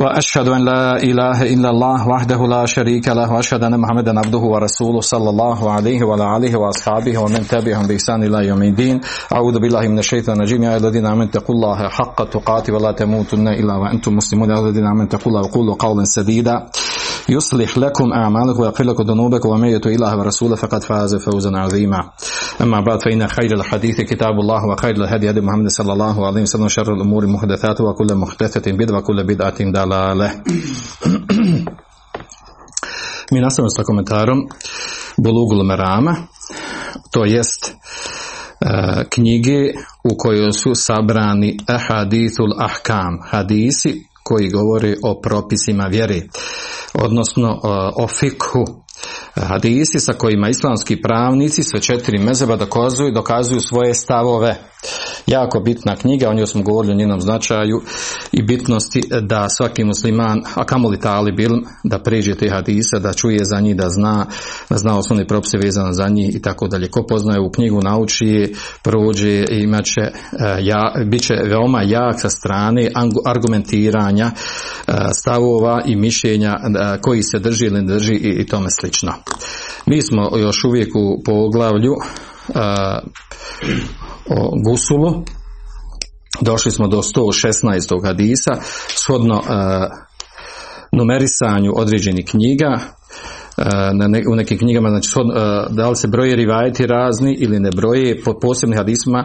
وأشهد أن لا إله إلا الله وحده لا شريك له وأشهد أن محمدا عبده ورسوله صلى الله عليه وعلى آله وأصحابه ومن تبعهم بإحسان إلى يوم الدين. أعوذ بالله من الشيطان الرجيم. يا الذين آمنوا اتقوا الله حق تقاته ولا تموتن إلا وأنتم مسلمون. يا الذين آمنوا اتقوا الله وقولوا قولا سديدا. يصلح لكم أعمالكم ويغفر لكم ذنوبكم ومن يطع الله ورسوله فقد فاز فوزا عظيما. أما بعد فإن خير الحديث كتاب الله وخير الهدي هدي محمد صلى الله عليه وسلم شر الأمور محدثاتها وكل محدثة بدعة وكل بدعة ضلالة. Mi nastavljamo sa komentarom Bulugul Merama, to jest e, knjige u kojoj su sabrani Ahadithul Ahkam, hadisi koji govori o propisima vjere, odnosno e, o fikhu, hadisi sa kojima islamski pravnici sve četiri mezeba dokazuju, dokazuju svoje stavove. Jako bitna knjiga, o njoj smo govorili o njenom značaju i bitnosti da svaki musliman, a kamoli tali bil, da priđe te hadise, da čuje za njih, da zna, da zna osnovne propise vezane za njih i tako dalje. Ko poznaje u knjigu, nauči prođe, imat će, e, ja, bit će veoma jak sa strane argumentiranja e, stavova i mišljenja e, koji se drži ili ne drži i tome slično. Mi smo još uvijek u poglavlju o gusulu došli smo do 116. hadisa shodno numerisanju određenih knjiga na ne, u nekim knjigama znači da li se broje rivajeti razni ili ne broje po posebnim hadisma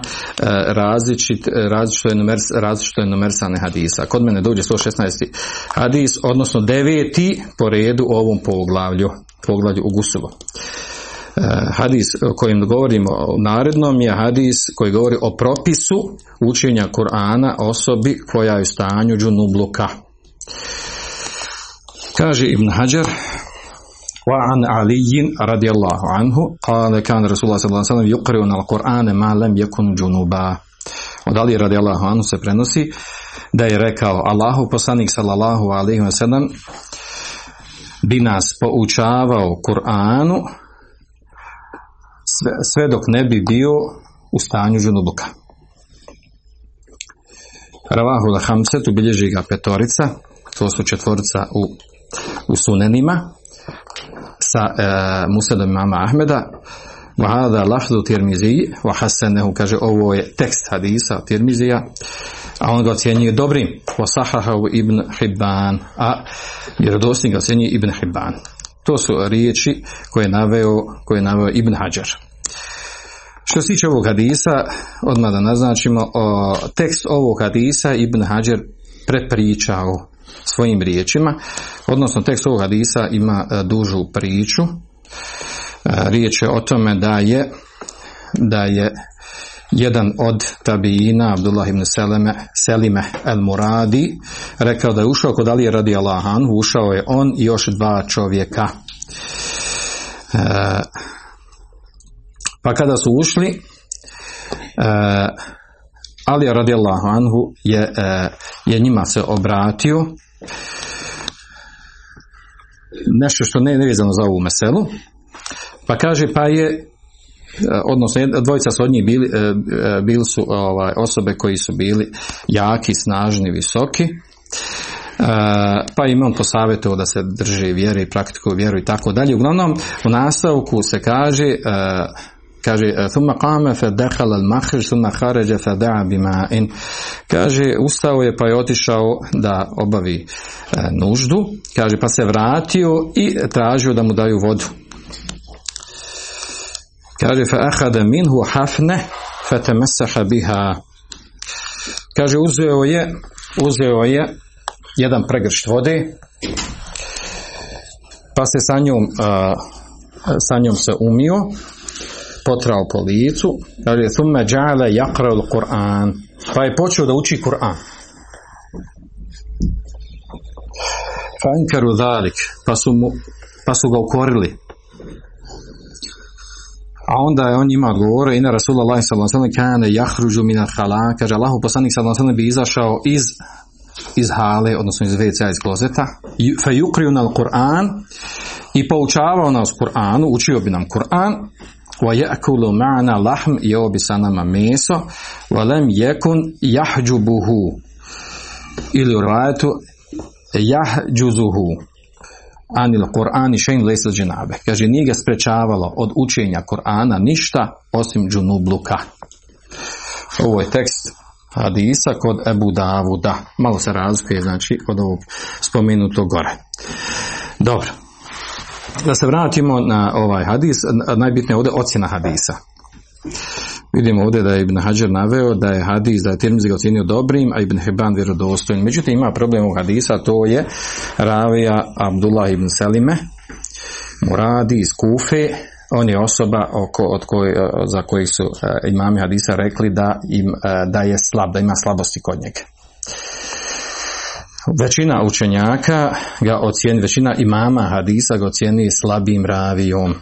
različit, različito, je numer, različito je numerisane hadisa. Kod mene dođe 116. hadis, odnosno deveti po redu u ovom poglavlju, poglavlju u Gusulu. Hadis o kojem govorimo narednom je hadis koji govori o propisu učenja Kur'ana osobi koja je u stanju džunubluka. Kaže Ibn Hajar وعن علي رضي الله عنه قال كان رسول الله صلى الله عليه وسلم يقرئنا القرآن ما لم يكن جنوبا od Ali radijallahu anhu se prenosi da je rekao Allahu poslanik sallallahu alaihi wa sallam bi nas poučavao Kur'anu sve, sve dok ne bi bio u stanju džunubuka. Ravahu la hamsetu bilježi ga petorica, to su četvorica u, u sunenima, sa e, Musadom imama Ahmeda. Vahada lafzu tirmiziji Vahasenehu kaže ovo je tekst hadisa tirmizija a on ga ocjenjuje dobrim. Vasahahu ibn Hibban a vjerodosnik ga ocjenjuje ibn Hibban. To su riječi koje je naveo, koje je naveo ibn Hajar. Što se tiče ovog hadisa, odmah da naznačimo, o, tekst ovog hadisa Ibn Hajar prepričao svojim riječima, odnosno tekst ovog hadisa ima e, dužu priču. E, riječ je o tome da je da je jedan od tabijina Abdullah ibn Seleme, Selime el Muradi rekao da je ušao kod Ali radi Allahan, ušao je on i još dva čovjeka. E, pa kada su ušli Ali radijallahu anhu je, je njima se obratio. Nešto što ne je vezano za ovu meselu. Pa kaže pa je odnosno dvojica su od njih bili, bili su ovaj, osobe koji su bili jaki, snažni, visoki. Pa im on posavjetovao da se drže vjere i praktikuju vjeru i tako dalje. Uglavnom u nastavku se kaže kaže thumma qama fa dakhala al makhraj thumma kharaja fa da'a bima'in. Kaže ustao je pa je otišao da obavi e, nuždu. Kaže pa se vratio i tražio da mu daju vodu. Kaže fa akhadha minhu hafna fa tamassaha biha. Kaže uzeo je uzeo je jedan pregršt vode pa se sa njom uh, sa njom se umio potrao po licu, kaže thumme ja'ala yaqra al-Qur'an. Pa je počeo da uči Kur'an. Fa ankaru dhalik, pa su mu pa su ga ukorili. A onda je on njima odgovorio, ina Rasulullah sallallahu kane jahruđu min hala, kaže Allahu poslanik sallallahu bi izašao iz iz hale, odnosno iz WC iz klozeta, fe yukriju al Kur'an i poučavao nas Kur'anu, učio bi nam Kur'an, wa ya'kulu ma'ana lahm i bi sa nama meso, wa lam yakun yahjubuhu ili u rivajetu jahđuzuhu anil Kur'ani šein lesel dženabe. Kaže, nije ga sprečavalo od učenja Kur'ana ništa osim džunubluka. Ovo je tekst hadisa kod Ebu Davuda. Malo se razlikuje, znači, od ovog spomenutog gore. Dobro. Da se vratimo na ovaj hadis, najbitnije ovdje ocjena hadisa. Vidimo ovdje da je Ibn Hajar naveo da je hadis, da je Tirmizi ga ocjenio dobrim, a Ibn Hibban vjerodostojnim. Međutim, ima problem u hadisa, to je ravija Abdullah ibn Selime, Muradi iz Kufe, on je osoba oko, od koj, za koji su e, imami hadisa rekli da, im, e, da je slab, da ima slabosti kod njega. Većina učenjaka ga ocijeni, većina imama hadisa ga ocijeni slabim ravijom.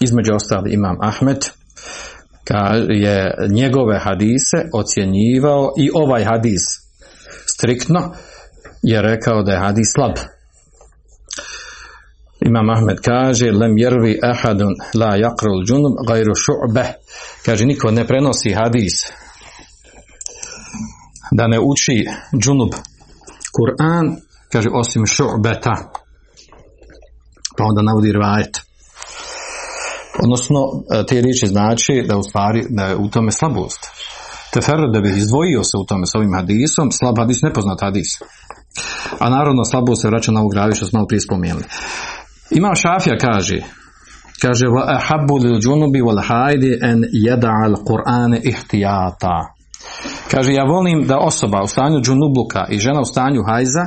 Između ostali imam Ahmed, je njegove hadise ocjenjivao i ovaj hadis striktno je rekao da je hadis slab. Imam Ahmed kaže lem jervi ahadun la yakrul džunub gajru šu'be kaže niko ne prenosi hadis da ne uči džunub Kur'an kaže osim šu'beta pa onda navodi rvajet odnosno e, te riječi znači da u stvari da je u tome slabost. Tefer da bi izdvojio se u tome s ovim hadisom, slab hadis, nepoznat hadis. A naravno slabost se vraća na ovu gravi što smo malo prije spomenuli. Ima Šafija kaže, kaže wa ahabbu lil junubi wal haidi an yada'a al qur'ana ihtiyata. Kaže, ja volim da osoba u stanju džunubluka i žena u stanju hajza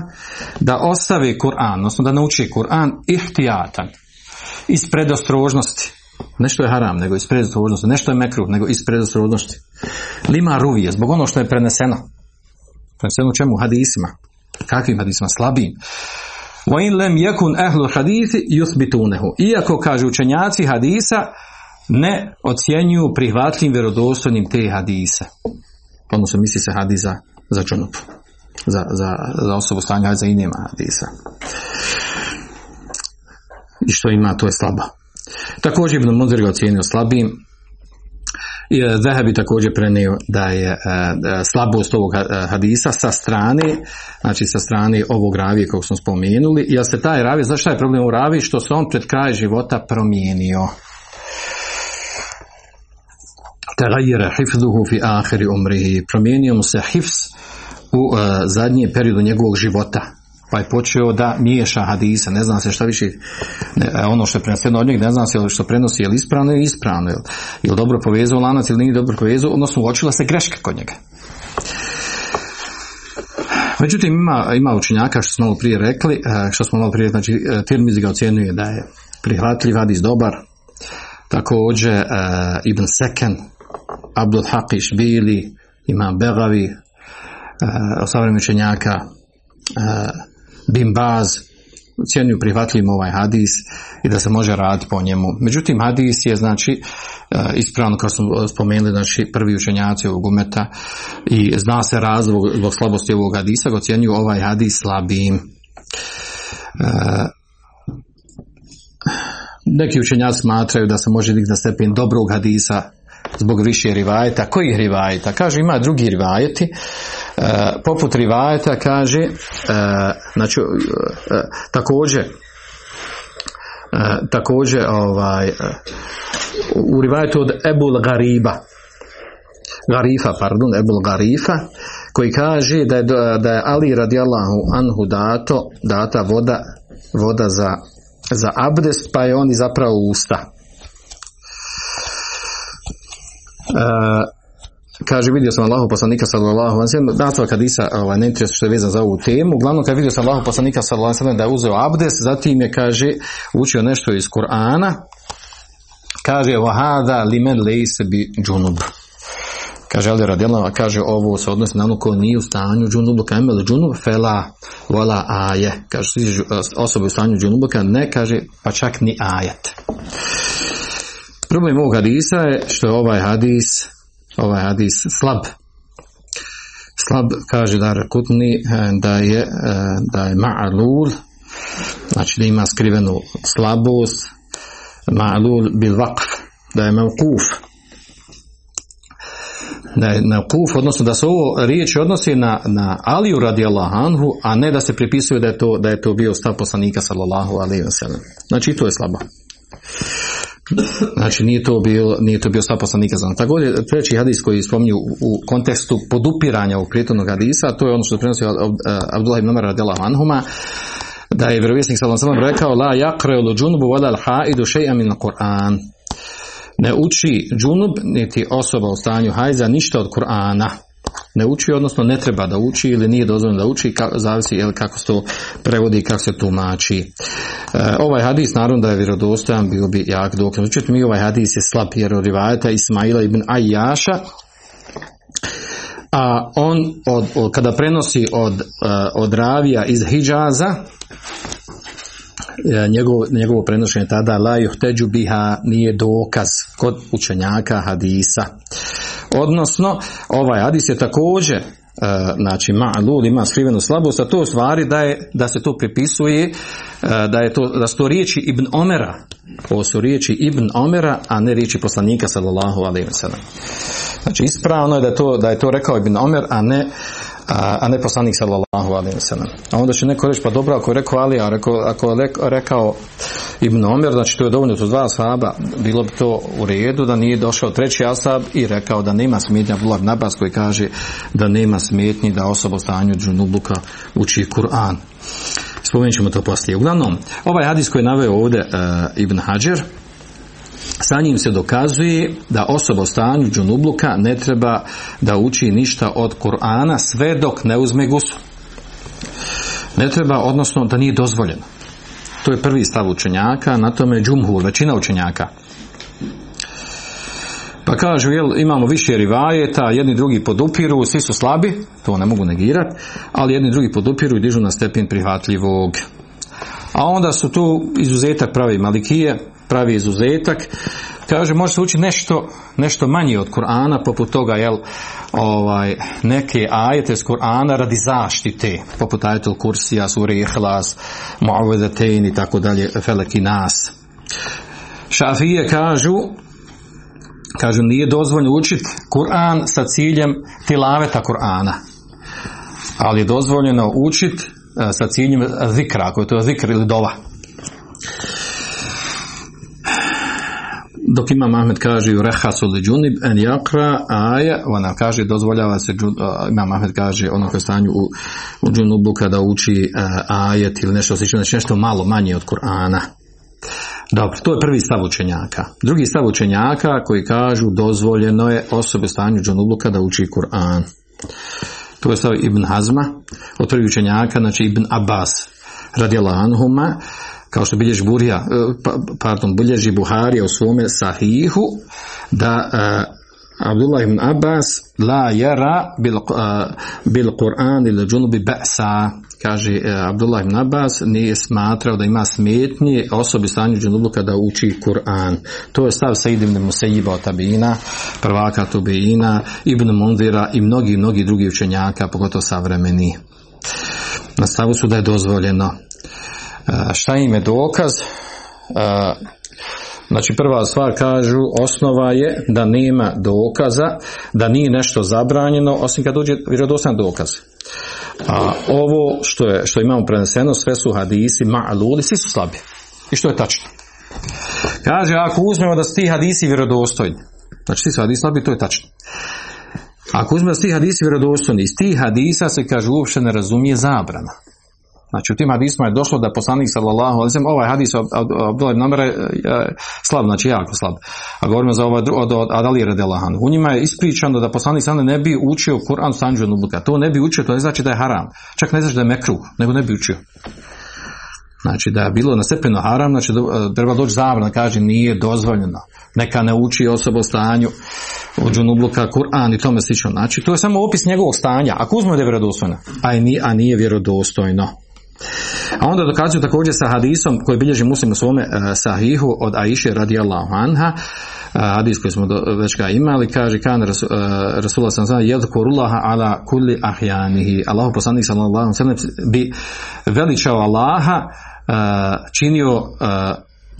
da ostave Kur'an, odnosno da nauči Kur'an ihtijatan, iz predostrožnosti. Nešto je haram, nego iz predostrožnosti. Nešto je mekruh, nego iz predostrožnosti. Lima ruvije, zbog ono što je preneseno. Preneseno čemu? Hadisima. Kakvim hadisima? Slabim. وَإِنْ لَمْ يَكُنْ أَهْلُ الْحَدِيثِ يُثْبِتُونَهُ Iako, kaže učenjaci hadisa, ne ocjenjuju prihvatljivim vjerodostojnim te hadise. Odnosno misli se hadisa za džunup. Za, za, za osobu stanja za i nema hadisa. I što ima, to je slaba. Također Ibn Munzir ga ocijenio slabim. I e, Zahabi također prenio da je e, e, slabost ovog hadisa sa strane, znači sa strane ovog ravije kog smo spomenuli, jer se taj ravi, znaš šta je problem u ravi? Što se on pred kraj života promijenio. Tagajira hifduhu fi ahiri umrihi. Promijenio mu se hifz u zadnjem periodu njegovog života pa je počeo da miješa hadisa, ne zna se šta više, ne, ono što je preneseno od njega, ne zna se što prenosi, je li ispravno ili ispravno, je li, dobro povezao lanac ili nije dobro povezao, odnosno uočila se greška kod njega. Međutim, ima, ima učenjaka što smo malo prije rekli, e, što smo malo prije, znači e, Tirmizi ga ocjenjuje da je prihvatljiv hadis dobar, također Ibn Seken, Abdul Haqiš Bili, Imam Begavi, uh, učenjaka, uh, Bin Baz cijenju prihvatljivim ovaj hadis i da se može raditi po njemu. Međutim, hadis je znači e, ispravno kao smo spomenuli znači prvi učenjaci ovog umeta i zna se razlog zbog slabosti ovog hadisa ga ocjenjuju ovaj hadis slabim. E, neki učenjaci smatraju da se može dignuti na stepen dobrog hadisa zbog više rivajeta. Kojih rivajeta? Kaže ima drugi rivajeti E, poput rivajeta kaže e, znači e, također također ovaj u rivajetu od Ebul Gariba Garifa, pardon, Ebul Garifa koji kaže da je, da je Ali radijallahu anhu dato, data voda, voda za, za abdest pa je on i zapravo usta. Kaže vidio sam Allahu poslanika sallallahu alejhi ve sellem nastavak hadisa ovaj ne što je vezan za ovu temu. Uglavnom kad vidio sam Allahu poslanika sallallahu alejhi ve sellem da je uzeo abdest zatim je kaže učio nešto iz Kur'ana kaže wa hada limen laysa bi junub kaže Ali radijallahu kaže ovo se odnosi na ono ko nije u stanju džunubu kamel džunub fela wala aje. Kaže osobe u stanju džunubu ne kaže pa čak ni ajet Problem ovog hadisa je što je ovaj hadis ovaj hadis slab. Slab kaže da Rakutni e, da je, e, da je ma'alul, znači da ima skrivenu slabost, ma'alul bil vakf, da je mevkuf, da je mevkuf, odnosno da se ovo riječ odnosi na, na Aliju radijallahu anhu, a ne da se pripisuje da je to, da je to bio stav poslanika sallallahu alaihi wa sallam. Znači to je slabo. Znači nije to bio, nije to bio stav poslanika za Također treći hadis koji spominju u kontekstu podupiranja ovog prijetnog hadisa, to je ono što prenosi Abdullah ibn Umar radijallahu anhuma, da je vjerovjesnik sallallahu alejhi rekao la yaqra'u al-junubu wala al-ha'idu shay'an min al-Qur'an. Ne uči džunub niti osoba u stanju hajza ništa od Kur'ana ne uči, odnosno ne treba da uči ili nije dozvoljeno da uči, ka, zavisi jel, kako se to prevodi, kako se tumači. E, ovaj hadis, naravno da je vjerodostojan, bio bi jak dokaz. Međutim, mi ovaj hadis je slab jer od rivajeta Ismaila ibn Ajaša, a on od, od, kada prenosi od, e, od ravija iz Hidžaza, e, njegovo, njegovo prenošenje tada la juhteđu biha nije dokaz kod učenjaka hadisa. Odnosno, ovaj hadis je također Uh, znači ma'lul ima skrivenu slabost, a to u stvari da, je, da se to pripisuje uh, da, je to, da su to riječi Ibn Omera. Ovo su riječi Ibn Omera a ne riječi poslanika sallallahu alaihi znači ispravno je da to, da je to rekao Ibn Omer a ne a, a ne poslanik sallallahu alaihi wa. A onda će neko reći, pa dobro, ako je rekao Ali, a ako, ako je rekao Ibn Omer, znači to je dovoljno, to dva ashaba, bilo bi to u redu da nije došao treći ashab i rekao da nema smetnja Abdullah Nabas koji kaže da nema smetnji da osoba u stanju džunubluka uči Kur'an. Spomenut ćemo to poslije. Uglavnom, ovaj hadis koji je naveo ovdje uh, Ibn Hajar, sa njim se dokazuje da osoba u stanju džunubluka ne treba da uči ništa od Kur'ana sve dok ne uzme gusu. Ne treba, odnosno da nije dozvoljeno. To je prvi stav učenjaka, na tome je džumhur, većina učenjaka. Pa kažu, jel, imamo više rivajeta, jedni drugi podupiru, svi su slabi, to ne mogu negirati, ali jedni drugi podupiru i dižu na stepen prihvatljivog. A onda su tu izuzetak pravi malikije, pravi izuzetak. Kaže, može se učiti nešto, nešto manje od Kur'ana, poput toga, jel, ovaj, neke ajete iz Kur'ana radi zaštite, poput ajetul kursija, suri ihlas, mu'avedatein i tako dalje, feleki nas. Šafije kažu, kažu, nije dozvoljno učiti Kur'an sa ciljem tilaveta Kur'ana, ali je dozvoljeno učiti sa ciljem zikra, ako je to zikr ili dova. Dok ima Ahmed kaže u rehasu li džunib en jakra aja, ona kaže dozvoljava se ima Ahmed kaže ono koje stanju u, u džunubu kada uči ajet ili nešto slično, znači nešto malo manje od Kur'ana. Dobro, to je prvi stav učenjaka. Drugi stav učenjaka koji kažu dozvoljeno je osobe stanju džunubluka da uči Kur'an. To je stav Ibn Hazma, od prvih učenjaka, znači Ibn Abbas radijallahu anhuma, kao što bilježi Burija, pa, pardon, bilježi Buharija u svome sahihu, da uh, Abdullah ibn Abbas la yara bil, uh, bil Kur'an ili džunubi ba'sa. Kaže uh, Abdullah ibn Abbas nije smatrao da ima smetnje osobi stanju džunubu kada uči Kur'an. To je stav Said ibn Musayiba od Tabina prvaka Tubina ibn Mundira i mnogi mnogi drugi učenjaka pogotovo savremeni. Na stavu su da je dozvoljeno šta im je dokaz? Znači prva stvar kažu osnova je da nema dokaza da nije nešto zabranjeno osim kad dođe vjerodostan dokaz. A ovo što, je, što imamo preneseno sve su hadisi ma'luli, svi su slabi. I što je tačno? Kaže ako uzmemo da su ti hadisi vjerodostojni znači svi su hadisi slabi to je tačno. Ako uzmemo da su ti hadisi vjerodostojni iz tih hadisa se kaže uopšte ne razumije zabrana Znači u tim hadisma je došlo da poslanik sallallahu alejhi ovaj hadis Abdullah ibn Amr slab, znači jako slab. A govorimo za ovaj od, od Adali radijallahu U njima je ispričano da poslanik sallallahu ne bi učio Kur'an sanđu nubuka. To ne bi učio, to ne znači da je haram. Čak ne znači da je mekruh, nego ne bi učio. Znači da je bilo na stepeno haram, znači da, treba doći zabrana, kaže nije dozvoljeno. Neka ne uči osoba o stanju od džunubluka, Kur'an i tome slično. Znači to je samo opis njegovog stanja. Ako uzmemo da je vjerodostojno, a nije, a nije vjerodostojno. A onda dokazuju također sa hadisom koji bilježi muslim u svome uh, sahihu od Aiše radijallahu anha uh, hadis koji smo do, već ga imali, kaže kan Rasul, Rasulullah sam znam, jedkurullaha ala kulli ahjanihi. Allahu poslanik sallallahu sallam bi veličao Allaha, činio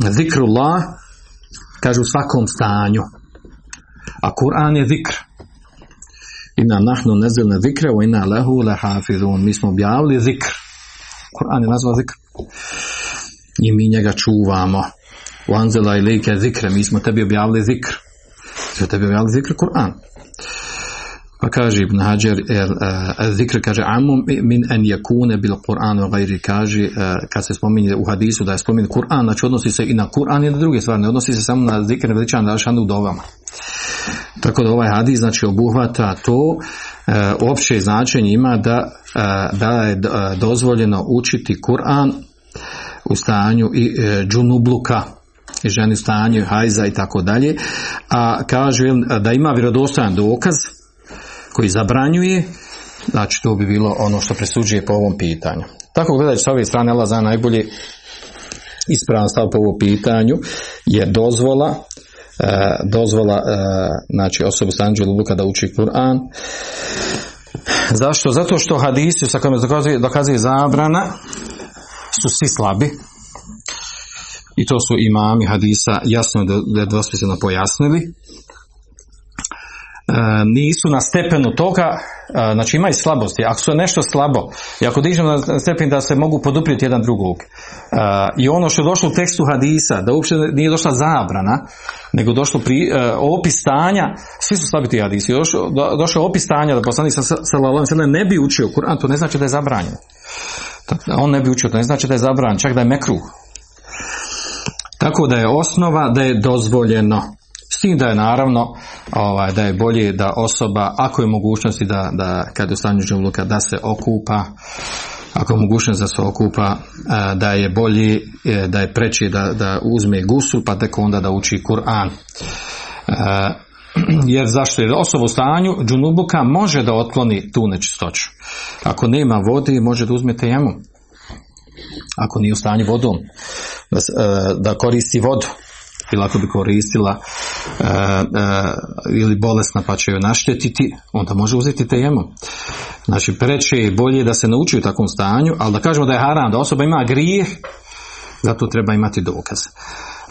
zikrullah, kaže u svakom stanju. A Kur'an je zikr. Inna nahnu nezilne zikre, wa inna lehu lehafidun. Mi smo objavili zikr. Kur'an je nazvao zikr. I mi njega čuvamo. Wanzela ilike zikre. Mi smo tebi objavili zikr. Mi smo tebi objavili zikr Kur'an. Pa kaže Ibn Hajar, er, zikr kaže amu min en yakune bil Kur'an gajri kaže kad se spominje u hadisu da je spominje Kur'an, znači odnosi se i na Kur'an i na druge stvari, ne odnosi se samo na zikr veličan da u dovama. Tako da ovaj hadis znači obuhvata to opće značenje ima da, da je dozvoljeno učiti Kur'an u stanju i džunubluka i ženi stanju hajza i tako dalje a kaže da ima vjerodostojan dokaz koji zabranjuje znači to bi bilo ono što presuđuje po ovom pitanju. Tako gledajući s ove strane Allah za najbolje ispravan stav po ovom pitanju je dozvola E, dozvola e, znači osobu stanđu luka da uči Kur'an. Zašto? zato što hadisi sa kojima dokazuje, zabrana su svi slabi. I to su imami hadisa jasno da je dvosmisleno pojasnili nisu na stepenu toga, e, znači ima i slabosti. Ako su nešto slabo i ako dižemo na stepen da se mogu poduprijeti jedan drugog e, i ono što je došlo u tekstu hadisa, da uopće nije došla zabrana, nego došlo pri, opis stanja, svi su slabi ti hadisi, došlo, došlo opis stanja da poslanik sallallahu ne bi učio Kur'an, to ne znači da je zabranjen. On ne bi učio, to ne znači da je zabranjen, čak da je mekruh. Tako da je osnova da je dozvoljeno. S tim da je naravno ovaj, da je bolje da osoba, ako je mogućnosti da, da kad je u stanju živluka da se okupa, ako je mogućnost da se okupa, e, da je bolje, e, da je preći da, da uzme gusu pa tek onda da uči Kur'an. E, jer zašto? Jer osoba u stanju džunubuka može da otkloni tu nečistoću. Ako nema vode, može da uzme tejemu. Ako nije u stanju vodom, da koristi vodu ili ako bi koristila e, e, ili bolesna pa će joj naštetiti, onda može uzeti temu. Znači preče je bolje da se nauči u takvom stanju, ali da kažemo da je haram, da osoba ima grijeh, zato treba imati dokaz.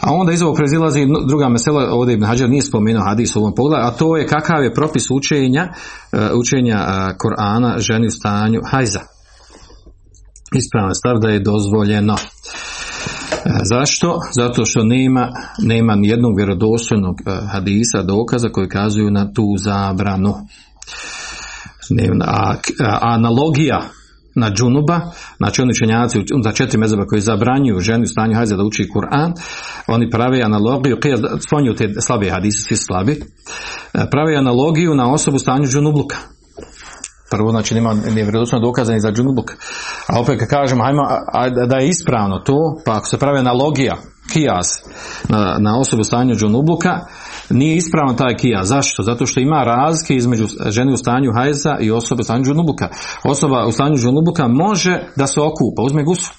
A onda iz ovog prezilazi druga mesela, ovdje Ibn Hađar nije spomenuo hadis u ovom pogledu, a to je kakav je propis učenja, e, učenja Korana ženi u stanju hajza. Ispravan stav da je dozvoljeno. Zašto? Zato što nema, nema nijednog vjerodostojnog e, hadisa, dokaza koji kazuju na tu zabranu. A, analogija na džunuba, znači oni učenjaci za četiri mezeba koji zabranjuju ženi u stanju hajza da uči Kur'an, oni prave analogiju, spominju te slabe hadise, svi slabi, e, prave analogiju na osobu u stanju džunubluka Prvo, znači nema nije vjerodostojno dokazani za džunubuk. A opet kad kažemo, ajmo, da je ispravno to, pa ako se pravi analogija, kijas na, na osobu stanju džunubluka, nije ispravno taj kijas. Zašto? Zato što ima razlike između žene u stanju hajza i osobe u stanju džunubuka. Osoba u stanju džunubuka može da se okupa, uzme gusu.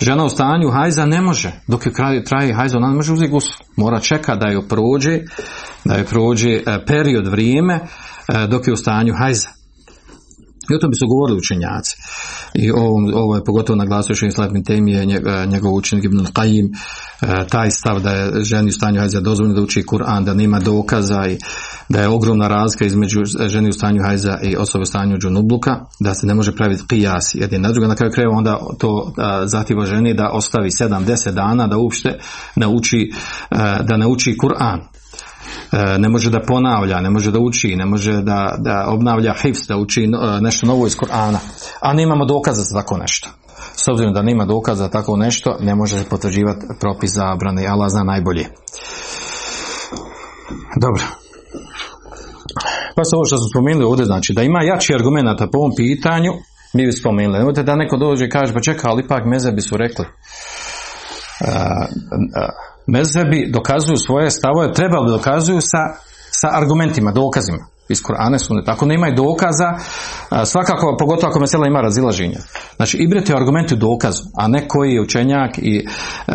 Žena u stanju hajza ne može. Dok je kraj, traje hajza, ona ne može uzeti gusu. Mora čeka da joj prođe, da joj prođe e, period vrijeme e, dok je u stanju hajza. I o tom bi se govorili učenjaci. I ovo, ovo je pogotovo naglasio što je temije njegov učenik Ibn Qajim, e, taj stav da je ženi u stanju hajza dozvoljeno da uči Kur'an, da nema dokaza i da je ogromna razlika između ženi u stanju hajza i osobe u stanju džunubluka, da se ne može praviti qiyas jedin na druga. Na kraju krajeva onda to zahtjeva ženi da ostavi 7-10 dana da uopšte nauči, e, da nauči Kur'an E, ne može da ponavlja, ne može da uči, ne može da, da obnavlja hifs, da uči e, nešto novo iz Korana, a nemamo dokaza za tako nešto. S obzirom da nema dokaza za tako nešto, ne može se potvrđivati propis zabrane, Allah zna najbolje. Dobro. Pa se ovo što smo spomenuli ovdje, znači da ima jači argumenta po ovom pitanju, mi bi spomenuli. Nemojte da neko dođe i kaže, pa čekaj, ali ipak meze bi su rekli. Uh, mezebi dokazuju svoje stavove, trebali dokazuju sa, sa argumentima, dokazima iz su ne tako nemaju dokaza svakako, pogotovo ako mesela ima razilaženja. Znači ibrete argumenti u dokazu a ne koji je učenjak i e,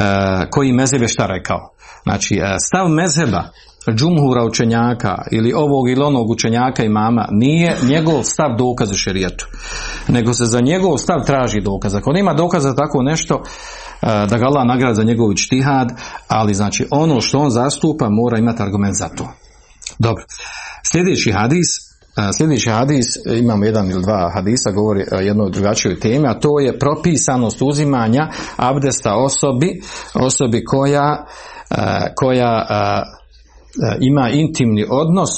koji mezeb je šta rekao. Znači e, stav mezeba džumhura učenjaka ili ovog ili onog učenjaka i mama nije njegov stav dokaz u šerijetu nego se za njegov stav traži dokaz. Ako nema dokaza za tako nešto da ga Allah nagrada za njegov čtihad ali znači ono što on zastupa mora imati argument za to. Dobro. Sljedeći hadis Sljedeći hadis, imamo jedan ili dva hadisa, govori o jednoj drugačijoj temi, a to je propisanost uzimanja abdesta osobi, osobi koja, koja ima intimni odnos,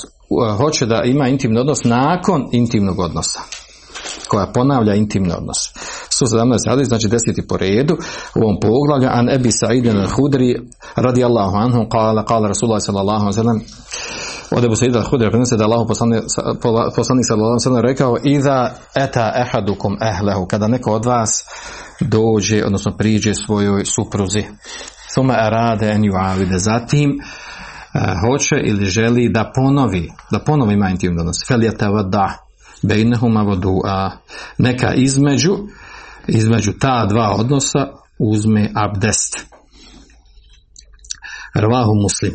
hoće da ima intimni odnos nakon intimnog odnosa koja ponavlja intimni odnos. 117 hadis, znači deseti po redu u ovom poglavlju, an Ebi Sa'idin al-Hudri radijallahu anhu, kala, kala Rasulullah sallallahu alaihi sallam, od Ebu Sa'ida al-Hudri prenese da Allah poslanik, sallallahu alaihi sallam rekao, iza eta ehadukum ehlehu, kada neko od vas dođe, odnosno priđe svojoj supruzi, suma arade en juavide, zatim hoće ili želi da ponovi, da ponovi ima intimni odnos, felijata da, bejnehuma vodu, a neka između, između ta dva odnosa uzme abdest. Rvahu muslim.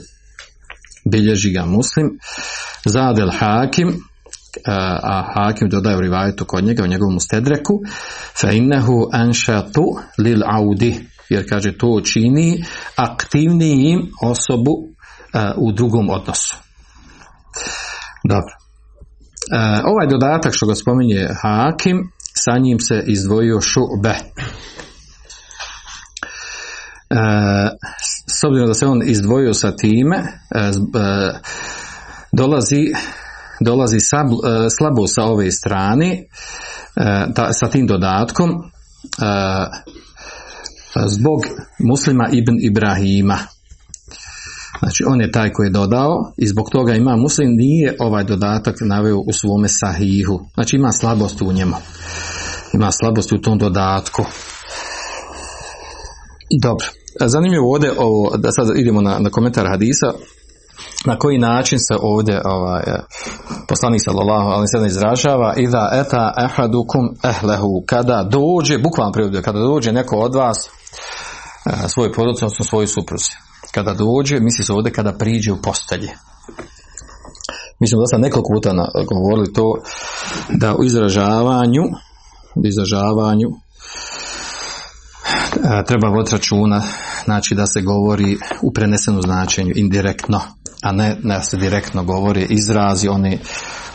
Bilježi ga muslim. Zadel hakim, a hakim dodaje u rivajetu kod njega, u njegovom stedreku, fe innehu anšatu lil audi, jer kaže to čini aktivnijim osobu u drugom odnosu. Dobro. Ovaj dodatak što ga spominje Hakim, sa njim se izdvojio šube. S obzirom da se on izdvojio sa time, dolazi, dolazi slabo sa ove strane, sa tim dodatkom, zbog muslima ibn Ibrahima. Znači on je taj koji je dodao i zbog toga ima muslim nije ovaj dodatak naveo u svome sahihu. Znači ima slabost u njemu. Ima slabost u tom dodatku. Dobro. Zanimljivo ovdje ovo, da sad idemo na, na komentar hadisa, na koji način se ovdje ovaj, poslanik sallallahu alaihi sallam izražava i da eta ehadukum ehlehu kada dođe, bukvalno prijevod, kada dođe neko od vas svoj porodicu, odnosno svoju supruzi kada dođe, misli se ovdje kada priđe u postelje. Mi smo dosta nekoliko puta govorili to da u izražavanju u izražavanju treba voditi računa znači da se govori u prenesenom značenju indirektno a ne da se direktno govori izrazi oni,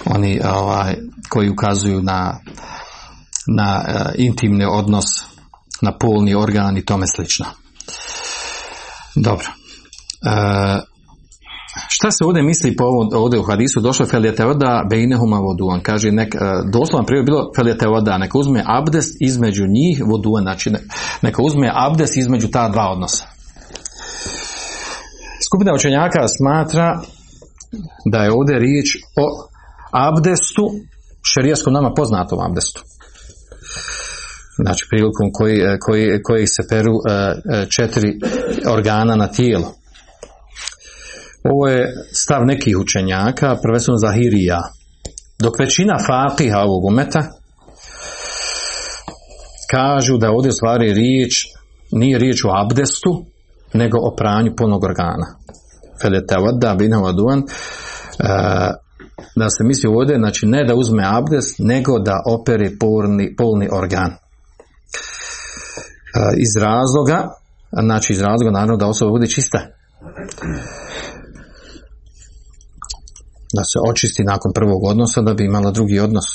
oni ovaj, koji ukazuju na na intimni odnos na polni organ i tome slično dobro E, šta se ovdje misli po ovom, ovdje u hadisu? Došlo felijete voda bejnehuma voduan. Kaže nek, e, doslovno prije bilo felijete voda neka uzme abdest između njih voduan. Znači neka uzme abdest između ta dva odnosa. Skupina učenjaka smatra da je ovdje riječ o abdestu šerijaskom nama poznatom abdestu. Znači prilikom koji, koji, koji se peru e, četiri organa na tijelo ovo je stav nekih učenjaka, prvenstveno Zahirija. Dok većina fatiha ovog umeta kažu da ovdje stvari riječ, nije riječ o abdestu, nego o pranju polnog organa. Feletavada, duan, da se misli ovdje, znači ne da uzme abdest, nego da opere polni, polni organ. Iz razloga, znači iz razloga naravno da osoba bude čista da se očisti nakon prvog odnosa da bi imala drugi odnos,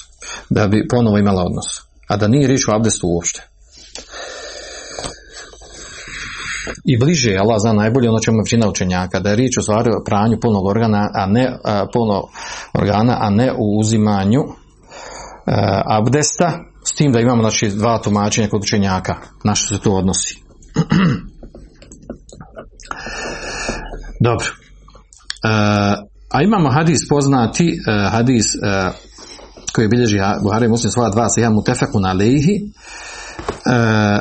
da bi ponovo imala odnos. A da nije riječ o abdestu uopšte. I bliže je Allah zna najbolje ono čemu većina učenjaka, da je riječ o stvari o pranju polnog organa, a ne a, organa, a ne u uzimanju a, abdesta, s tim da imamo znači dva tumačenja kod učenjaka, na što se to odnosi. Dobro. A imamo hadis poznati, uh, hadis uh, koji bilježi Buhari muslim svoja dva sahih mutefekun alejhi uh,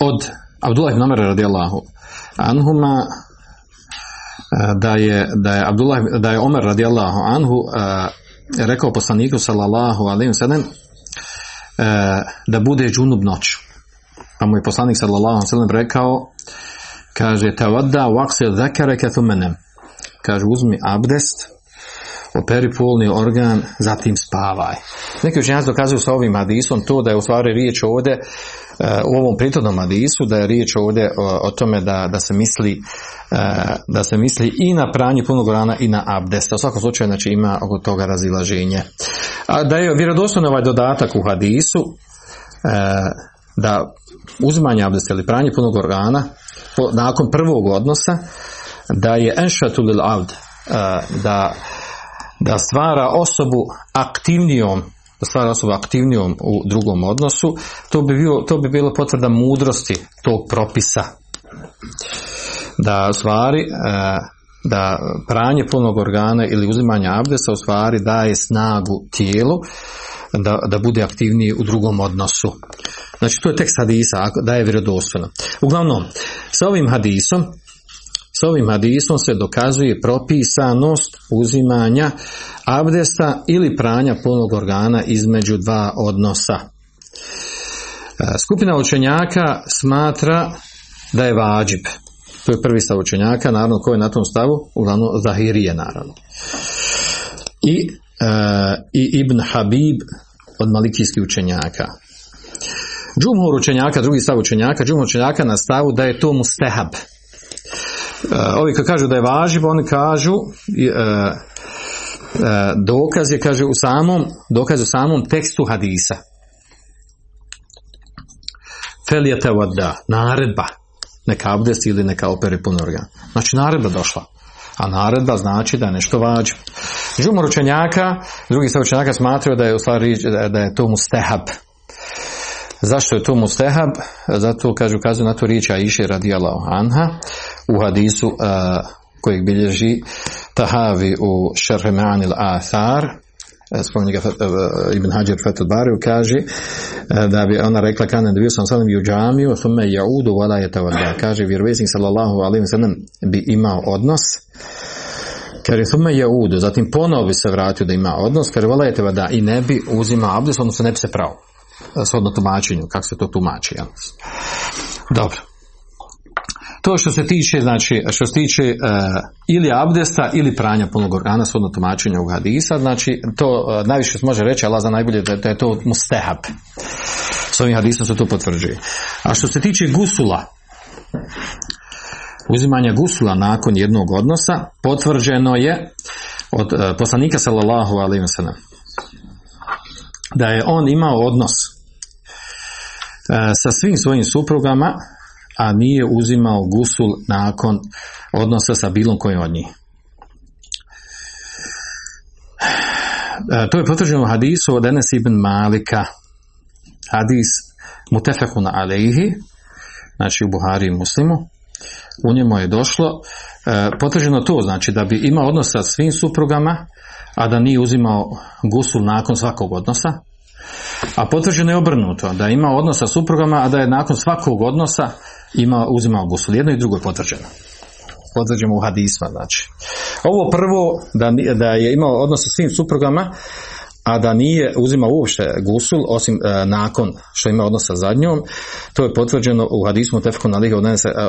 od Abdullah ibn Umar radijallahu anhuma da je da je Abdullah da je Omer radijallahu anhu rekao poslaniku sallallahu alejhi ve sellem da bude džunub noć. Pa mu je poslanik sallallahu alejhi ve sellem rekao kaže tawadda waqsi dhakaraka thumma nam kaže uzmi abdest, operi polni organ, zatim spavaj. Neki učenjaci dokazuju sa ovim hadisom to da je u stvari riječ ovdje u ovom prirodnom hadisu da je riječ ovdje o, tome da, da se misli da se misli i na pranje punog organa i na abdest. U svakom slučaju znači ima oko toga razilaženje. A da je vjerodostojno ovaj dodatak u hadisu da uzimanje abdesta ili pranje punog organa nakon prvog odnosa da je enšatu lil abd da, da stvara osobu aktivnijom da stvara osobu aktivnijom u drugom odnosu, to bi, bilo, to bi bilo potvrda mudrosti tog propisa. Da stvari, da pranje punog organa ili uzimanje abdesa u stvari daje snagu tijelu da, da bude aktivniji u drugom odnosu. Znači to je tekst hadisa, da je vjerodostojno. Uglavnom, sa ovim hadisom ovim hadisom se dokazuje propisanost uzimanja abdesta ili pranja polnog organa između dva odnosa. E, skupina učenjaka smatra da je vađib. To je prvi stav učenjaka, naravno ko je na tom stavu? Uglavnom Zahirije naravno. I, e, i Ibn Habib od malikijskih učenjaka. Džumhur učenjaka, drugi stav učenjaka, džumhur učenjaka na stavu da je to mustehab. E, ovi kad kažu da je važiv, oni kažu e, e, dokaz je, kaže, u samom, dokaz u samom tekstu hadisa. Felijete voda, naredba, neka abdest ili neka opere pun organ. Znači naredba došla. A naredba znači da je nešto vađi. Žumor učenjaka, drugi stav učenjaka smatraju da je u stvari da je to mustehab. Zašto je to mustehab? Zato kažu kazu na to riječ Aisha radijallahu anha u hadisu uh, kojeg bilježi Tahavi u Šerhe Ma'anil Athar spominje ga Ibn Hajar Fatul Bari kaže da bi ona rekla kada bio sam salim u džamiju thumme jaudu wala yatawadda. Kaže vjerovjesnik sallallahu alejhi ve sellem bi imao odnos. Kaže thumme jaudu zatim ponovo bi se vratio da ima odnos. Kaže wala yatawadda. I ne bi uzimao abdest odnosno ne bi se pravo shodno tumačenju. Kako se to tumači jel? dobro to što se tiče, znači, što se tiče uh, ili abdesta ili pranja punog organa, shodno tumačenja u hadisa, znači, to uh, najviše se može reći, ali za najbolje da, da je to mustehab. S ovim hadisom se to potvrđuje. A što se tiče gusula, uzimanja gusula nakon jednog odnosa, potvrđeno je od uh, poslanika sallallahu alaihi wa da je on imao odnos sa svim svojim suprugama a nije uzimao gusul nakon odnosa sa bilom kojim od njih. E, to je potvrđeno hadisu od Enes ibn Malika. Hadis mutefekun alejhi, znači u Buhari i Muslimu. U njemu je došlo e, potvrđeno to, znači da bi imao odnos sa svim suprugama, a da nije uzimao gusul nakon svakog odnosa, a potvrđeno je obrnuto, da ima odnos sa suprugama, a da je nakon svakog odnosa ima, uzimao gusul. Jedno i drugo je potvrđeno. Potvrđeno u hadisma, znači. Ovo prvo, da, da je imao odnos sa svim suprugama, a da nije uzimao uopšte gusul, osim e, nakon što ima odnos sa zadnjom, to je potvrđeno u hadismu tefku na lihu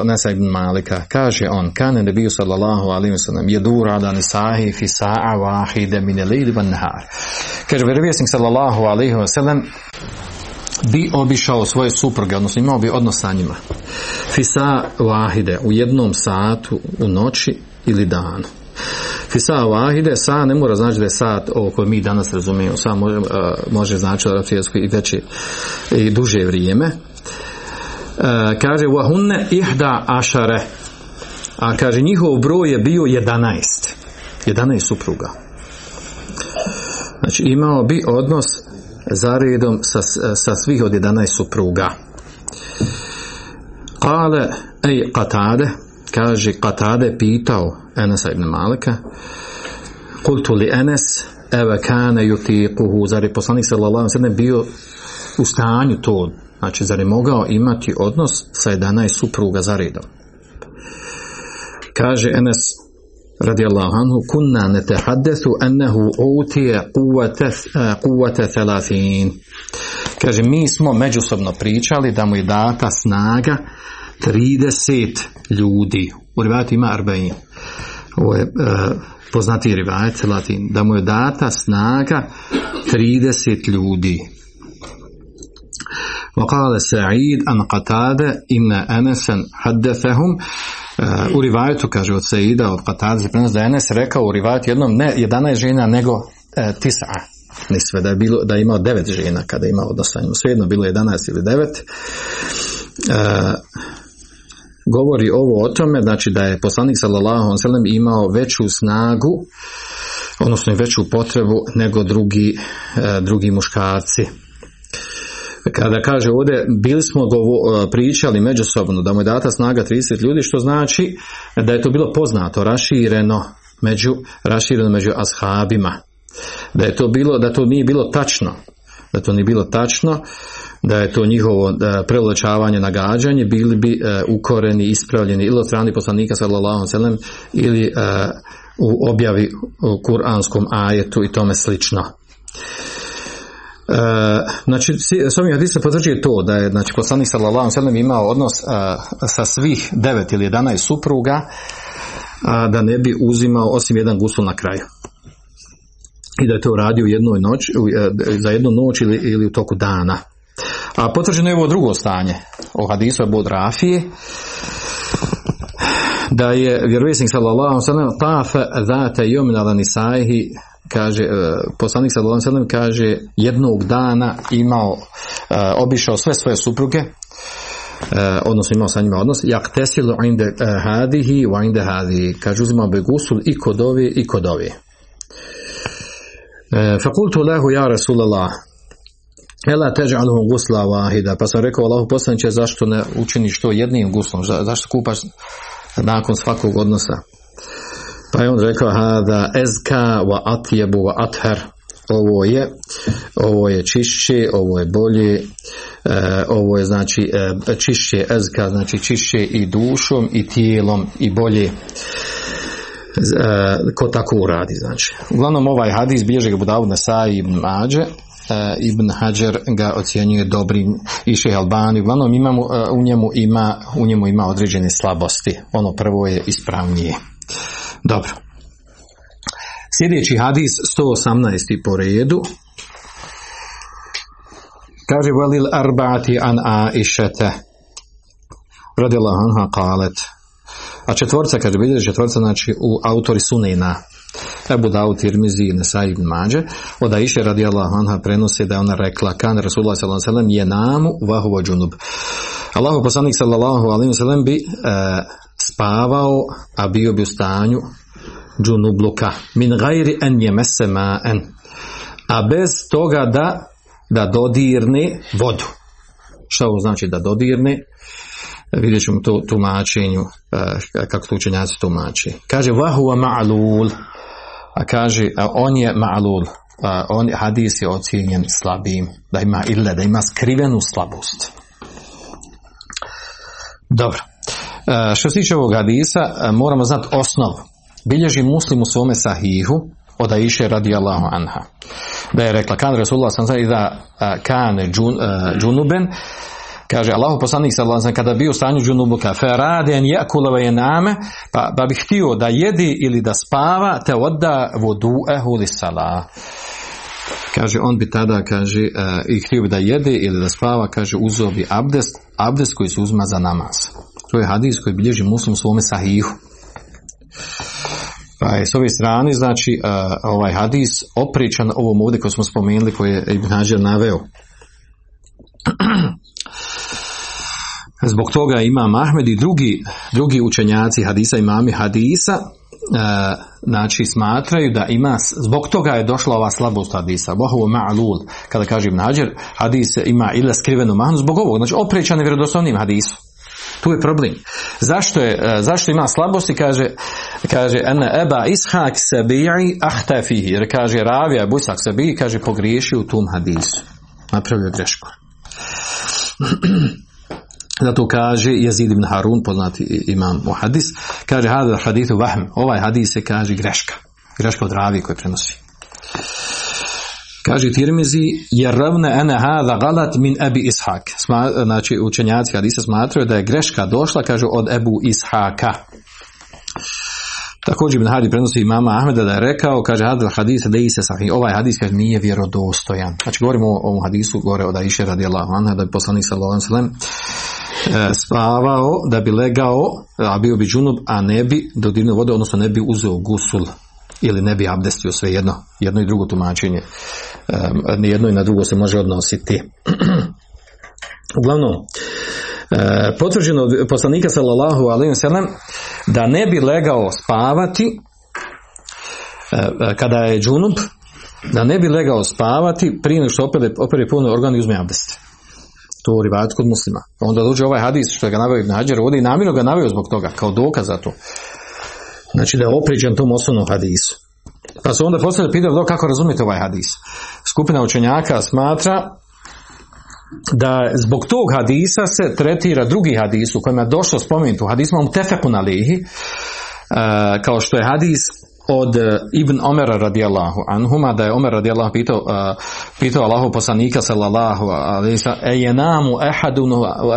Nesa ibn Malika. Kaže on, kane nebiju sallallahu alim sallam, jedur ala nisahi fi sa'a wahide lili van nahar. Kaže, vjerovjesnik sallallahu alaihi wa sallam, bi obišao svoje supruge, odnosno imao bi odnos sa njima. Fisa wahide, u jednom satu, u noći ili danu. Fisa wahide, sa ne mora znači da je sat ovo koje mi danas razumijemo, sa može, uh, može znači da i veće i duže vrijeme. Uh, kaže, wahunne ihda ašare, a kaže, njihov broj je bio 11. 11 supruga. Znači, imao bi odnos zaredom sa, sa svih od 11 supruga. Kale, ej, Katade, kaže, Katade pitao Enesa ibn Malika, kultu li Enes, eve kane yutiquhu, zar je poslanik sallallahu sallam bio u stanju to, znači zar je mogao imati odnos sa 11 supruga zaredom. Kaže Enes رضي الله عنه كنا نتحدث أنه أوتي قوة آه، قوة ثلاثين. كاجي مي اسمو مجوسبنا بريتشالي دامو داتا سناغا 30 ljudi. U rivajati ima Arbein ovo je e, uh, poznati rivajat latin, da mu je وقال سعيد أن قتادة إن أنسا حدثهم u rivajetu, kaže od Saida, od Qatada se prenosi da je rekao u rivajetu jednom ne 11 žena nego e, tisa. Nisve, da je, bilo, da je imao devet žena kada je imao odnosno svejedno bilo 11 ili 9 e, govori ovo o tome znači da je poslanik sallallahu alejhi imao veću snagu odnosno veću potrebu nego drugi, e, drugi muškarci kada kaže ovdje, bili smo govo, pričali međusobno da mu je data snaga 30 ljudi, što znači da je to bilo poznato, rašireno među, rašireno među ashabima. Da je to bilo, da to nije bilo tačno, da to nije bilo tačno, da je to njihovo preulećavanje, nagađanje, bili bi uh, ukoreni, ispravljeni ili od strane poslanika sallallahu alejhi ili uh, u objavi u kuranskom ajetu i tome slično. E, znači, s ovim hadisom potvrđuje to da je znači, poslanik sallallahu alejhi imao odnos e, sa svih devet ili 11 supruga a, da ne bi uzimao osim jedan gusul na kraju. I da je to uradio jednoj noć, e, za jednu noć ili, ili u toku dana. A potvrđeno je ovo drugo stanje o hadisu Abu Rafije da je vjerovjesnik sallallahu alejhi ve sellem tafa zata yawmin ala nisaihi kaže, e, poslanik sallallahu kaže jednog dana imao, e, obišao sve svoje supruge, e, odnosno imao sa njima odnos, jak tesilu inde hadihi wa inde hadihi, kaže uzimao bi gusul i kod ove i kod ove. Fakultu lehu ja Rasulallah, Ela teđaluhu gusla vahida, pa sam rekao Allahu poslaniće zašto ne učiniš to jednim guslom, zašto kupaš nakon svakog odnosa. Pa je on rekao hada ezka wa atjebu wa athar. Ovo je ovo je čišće, ovo je bolje e, ovo je znači e, čišće ezka, znači čišće i dušom i tijelom i bolje e, ko tako uradi znači. Uglavnom ovaj hadis bilježi ga Budavud Nesai ibn Mađe Ibn Hajar ga ocjenjuje dobrim i šeha Albani. Uglavnom imamo, u, njemu ima, u njemu ima određene slabosti. Ono prvo je ispravnije dobro. Sljedeći hadis 118. po redu. Kaže velil arba'ati an aishete. Radila anha qalet. A četvorca, kaže bilježi četvorca, znači u autori Sunena. Ebu Dawud Tirmizi i Nesai ibn Mađe, od Aisha radijallahu anha prenosi da je ona rekla kan Rasulullah sallallahu alejhi ve je namu wa huwa junub. Allahu poslanik sallallahu sellem bi e, spavao, a bio bi u stanju džunubluka. Min gajri en jemese ma'en. A bez toga da da dodirne vodu. Što ovo znači da dodirne? Vidjet ćemo to tumačenju e, kako to učenjaci tumači kaže vahuva ma'lul. A kaže a on je ma'lul. On hadis je ocijenjen slabim. Da ima ille, da ima skrivenu slabost. Dobro što se tiče ovog hadisa e, moramo znati osnovu bilježi muslim u svome sahihu od Aisha radijallahu anha. Da je rekla, kan Rasulullah sam i da džun, džunuben, kaže Allahu poslanik sallallahu kada bio u stanju džunubuka feraden yakula je name pa, pa bi htio da jedi ili da spava te odda vodu'ehu li sala kaže on bi tada kaže uh, i htio bi da jede ili da spava kaže uzeo bi abdest abdest koji se uzma za namaz to je hadis koji bilježi muslim u svome sahihu pa je s ove strane, znači, ovaj hadis opričan ovom ovdje koji smo spomenuli, koji je Ibn Hajar naveo. Zbog toga ima Mahmed i drugi, drugi učenjaci hadisa, imami hadisa, znači smatraju da ima, zbog toga je došla ova slabost hadisa, bohovo ma'lul, kada kaže Ibn Hajar, hadis ima ili skrivenu mahnu, zbog ovog, znači opričan je vjerodostojnim hadisom. Tu je problem. Zašto, je, e, zašto ima slabosti? Kaže, kaže ene eba ishak sebi'i ahtafihi. Jer kaže ravija busak sebi'i, kaže pogriješio u tom hadisu. Napravio grešku. Zato kaže Jezid ibn Harun, poznati imam u hadis, kaže hada hadithu vahm. Ovaj hadis se kaže greška. Greška od ravi koji prenosi. Kaže Tirmizi, jer ravne ene hada galat min ebi ishak. Sma, znači učenjaci hadisa smatraju da je greška došla, kaže od Ebu Ishaka. Također Ibn Hadi prenosi imama Ahmeda da je rekao, kaže hadal hadis da se sahih. Ovaj hadis kaže nije vjerodostojan. Znači govorimo o ovom hadisu gore od Aisha radijallahu anha da bi poslanik sallallahu alejhi e, spavao da bi legao, a bio bi džunub, a ne bi dodirnuo vode, odnosno ne bi uzeo gusul ili ne bi abdestio sve jedno, jedno i drugo tumačenje. Um, jedno i na drugo se može odnositi. Uglavnom, e, potvrđeno od poslanika sallallahu alaihi sallam da ne bi legao spavati e, kada je džunup, da ne bi legao spavati prije nego što opere, opere puno organ i uzme abdest. To u kod muslima. Onda dođe ovaj hadis što ga naveo Ibn Hađar ovdje i namjerno ga naveo zbog toga, kao dokaz za to. Znači da je opriđen tom osnovnom hadisu. Pa su onda postavili pitanje kako razumijete ovaj hadis. Skupina učenjaka smatra da zbog tog hadisa se tretira drugi hadis u kojem je došlo spomenuti u hadisma tefeku na lihi, e, kao što je hadis od e, Ibn Omera radijallahu anhuma, da je Omer radijallahu pitao, uh, pitao Allahu poslanika sallallahu alaihi e je namu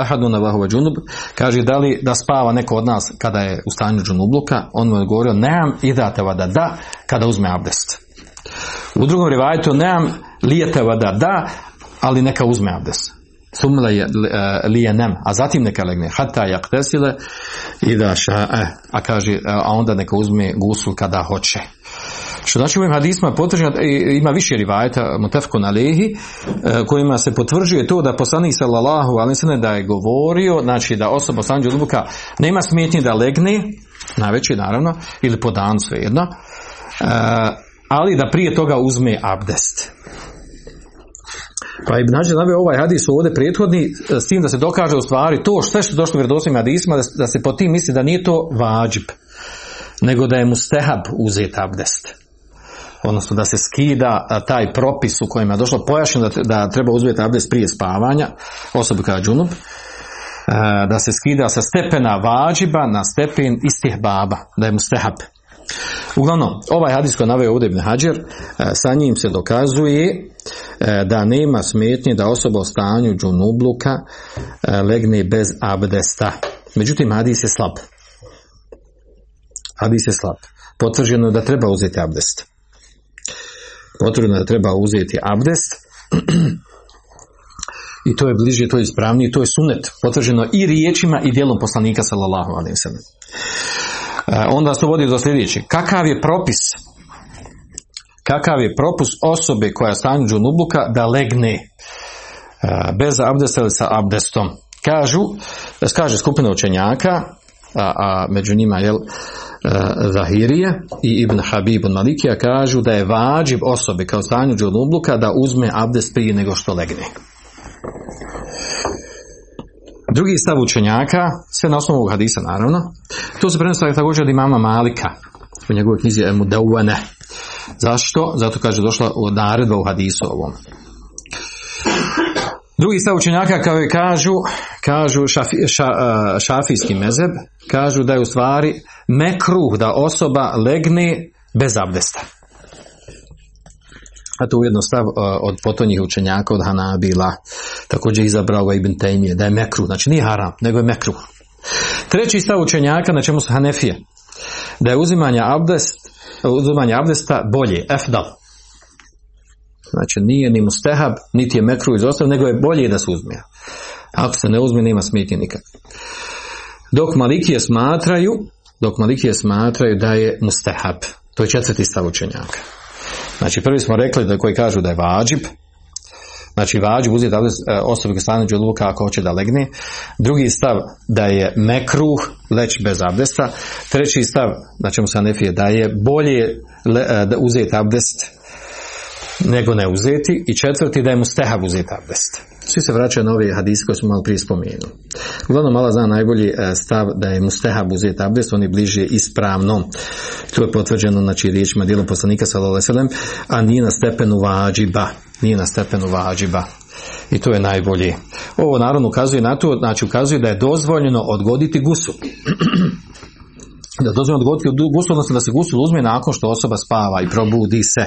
ehaduna vahuva džunub, kaže da li da spava neko od nas kada je u stanju džunubluka, on mu je govorio nemam idateva da da kada uzme abdest. U drugom rivajtu nemam lijeteva da da, ali neka uzme abdest. Sumla je nem, a zatim neka legne. Hata jaktesile i da ša, a kaže, a onda neka uzme gusul kada hoće. Što znači u ovim hadisma potvrđeno, ima više rivajeta, mutefko na lehi, e, kojima se potvrđuje to da poslanik sallallahu alaihi da je govorio, znači da osoba sanđu lubuka nema smetnje da legne, najveći naravno, ili po dan svejedno, e, ali da prije toga uzme abdest. Pa Hađar naveo ovaj hadis ovdje prethodni e, s tim da se dokaže u stvari to što što došlo u vjerodostojnim hadisima da, da se po tim misli da nije to vađib nego da je mustehab uzeti abdest odnosno da se skida taj propis u kojem je došlo pojašnjeno da, da treba uzeti abdest prije spavanja osobi kao džunup e, da se skida sa stepena vađiba na stepen istih baba, da je mustehab. Uglavnom, ovaj hadis koji naveo ovdje Ibn Hađer, e, sa njim se dokazuje e, da nema smetnje da osoba u stanju džunubluka e, legne bez abdesta. Međutim, hadis je slab. Hadis je slab. Potvrđeno je da treba uzeti abdest. Potvrđeno je da treba uzeti abdest. I to je bliže, to je ispravnije, to je sunet. Potvrđeno i riječima i dijelom poslanika sallallahu alaihi onda se vodi do sljedeće. Kakav je propis? Kakav je propus osobe koja stanju džunubluka da legne e, bez abdesta ili sa abdestom? Kažu, kaže skupina učenjaka, a, a među njima je Zahirije i Ibn Habib Malikija kažu da je vađib osobe kao stanju džunubluka da uzme abdest prije nego što legne. Drugi stav učenjaka, sve na osnovu hadisa naravno, to se prenosi također od imama Malika u njegovoj knjizi Emudevane. Zašto? Zato kaže došla naredba u hadisu ovom. Drugi stav učenjaka kao je kažu, kažu šafi, šafijski mezeb, kažu da je u stvari mekruh da osoba legne bez abdesta a to ujedno stav uh, od potonjih učenjaka od Hanabila, također izabrao ga Ibn Taymiye, da je mekru, znači nije haram, nego je mekru. Treći stav učenjaka, na čemu su Hanefije, da je uzimanje abdest, uzimanje abdesta bolje, efdal. Znači nije ni mustehab, niti je mekru izostav, nego je bolje da se uzme. Ako se ne uzme, nema smetnje nikad. Dok Malikije smatraju, dok Malikije smatraju da je mustehab. To je četvrti stav učenjaka. Znači prvi smo rekli da koji kažu da je vađib, znači vađib uzeti e, osobi koji stane luka ako hoće da legne. Drugi stav da je mekruh, leć bez abdesta. Treći stav, na čemu se nefije, da je bolje e, da uzeti abdest nego ne uzeti. I četvrti da je mu stehab uzeti abdest. Svi se vraćaju na ove hadise koje smo malo prije spomenuli. Uglavnom mala zna najbolji e, stav da je mustehab uzeti abdest, on je bliže ispravno. To je potvrđeno znači riječima dijelom poslanika sallallahu a nije na stepenu vađiba. Nije na stepenu vađiba. I to je najbolje. Ovo naravno ukazuje na to, znači ukazuje da je dozvoljeno odgoditi gusu. da je dozvoljeno odgoditi gusu, odnosno da se gusul uzme nakon što osoba spava i probudi se.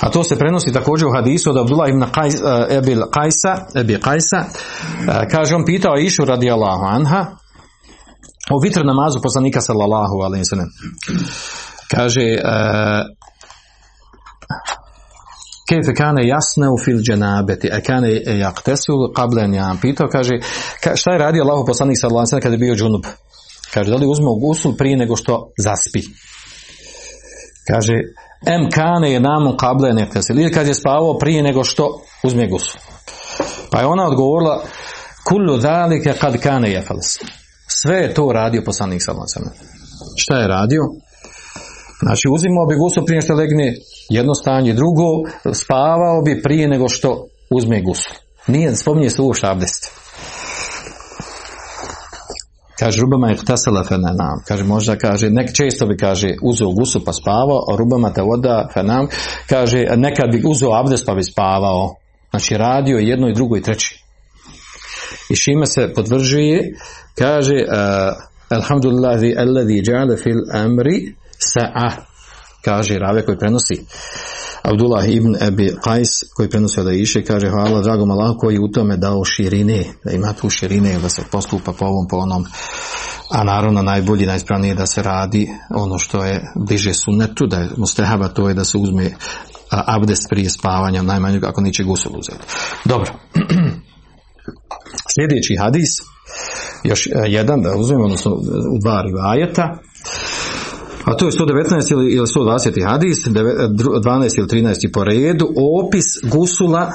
A to se prenosi također u hadisu od Abdullah ibn Qais, uh, Ebil Qajsa, Ebi Qajsa, uh, kaže on pitao Išu radijallahu anha, o vitr namazu poslanika sallallahu alaihi sallam. Kaže, uh, Kefe kane jasne u fil dženabeti, a kane jaktesu kablen jam. Pitao, kaže, ka, šta je radio Allahu poslanik sallallahu alaihi kada je bio džunub? Kaže, da li uzme gusul prije nego što zaspi? Kaže, em kane je namu kable nekasi. Ili kad je spavao prije nego što uzme gusul. Pa je ona odgovorila, kullu dalike kad kane jefals. Sve je to radio poslanik sallallahu. Šta je radio? Znači uzimao bi gusul prije što legne jedno stanje, drugo spavao bi prije nego što uzme gusul. Nije, spominje se uopšte abdest. Kaže, rubama je tasala fenanam. Kaže, možda kaže, nek često bi kaže, uzeo gusu pa spavao, a rubama te voda fenam. Kaže, nekad bi uzeo abdest pa bi spavao. Znači, radio jedno i drugo i treći. I šime se podvržuje, kaže, Alhamdulillahi alladhi ja'ala fil amri sa'a. Kaže, rave koji prenosi. Abdullah ibn Abi Qais koji prenosi od Iše kaže hvala dragom Allahu koji u tome dao širine, da ima tu širine da se postupa po ovom po onom a naravno najbolji, najspravnije da se radi ono što je bliže sunnetu, da je mustehaba to je da se uzme abdest prije spavanja, najmanje ako neće gusul uzeti. Dobro. Sljedeći hadis, još jedan da uzmemo, odnosno u dva rivajeta, a to je 119 ili, ili 120 hadis, 12 ili 13 po redu, opis gusula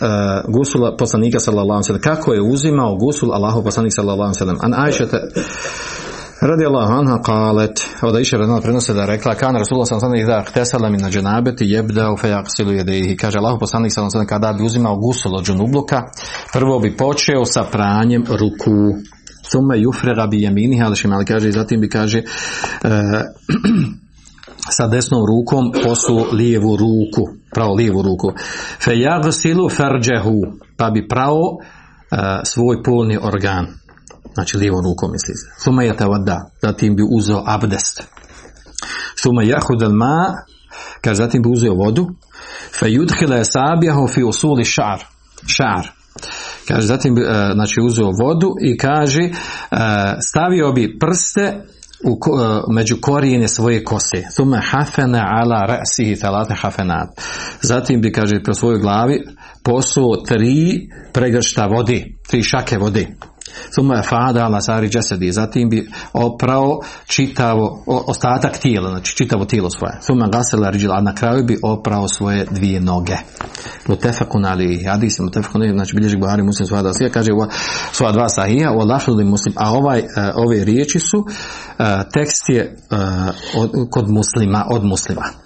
Uh, gusula poslanika sallallahu alejhi kako je uzimao gusul Allahu poslanik sallallahu alejhi an Aisha radi Allahu anha qalet od Aisha radi prenose da rekla kan Rasulullah sallallahu alejhi da htesala min dženabeti yebda fa yaghsilu yadayhi kaže Allahu poslanik sallallahu alejhi kada bi uzimao gusul od džunubluka prvo bi počeo sa pranjem ruku Sume jufrega bi jemini, ali kaže, zatim bi kaže, sa desnom rukom posu lijevu ruku, pravo lijevu ruku. Fe jagsilu ferđehu, pa bi pravo svoj polni organ. Znači lijevom rukom misli se. Suma je vada, zatim bi uzeo abdest. Suma jahud ma, kaže zatim bi uzeo vodu. Fe yudhile sabijahu fi usuli šar. Šar. Kaže, zatim znači uzeo vodu i kaže stavio bi prste u, među korijene svoje kose. Thume hafena ala ra'sihi talate hafenat. Zatim bi, kaže, pro svojoj glavi posuo tri pregršta vode, tri šake vode. Suma fada ala sari džesedi. Zatim bi oprao čitavo, ostatak tijela, znači čitavo tijelo svoje. Suma gasela a na kraju bi oprao svoje dvije noge. Mutefakun ali hadis, mutefakun ali, znači bilježi Buhari muslim svoja dasija, kaže svoja dva sahija, o lafili muslim, a ovaj, ove riječi su, tekst je od, kod muslima, od muslima.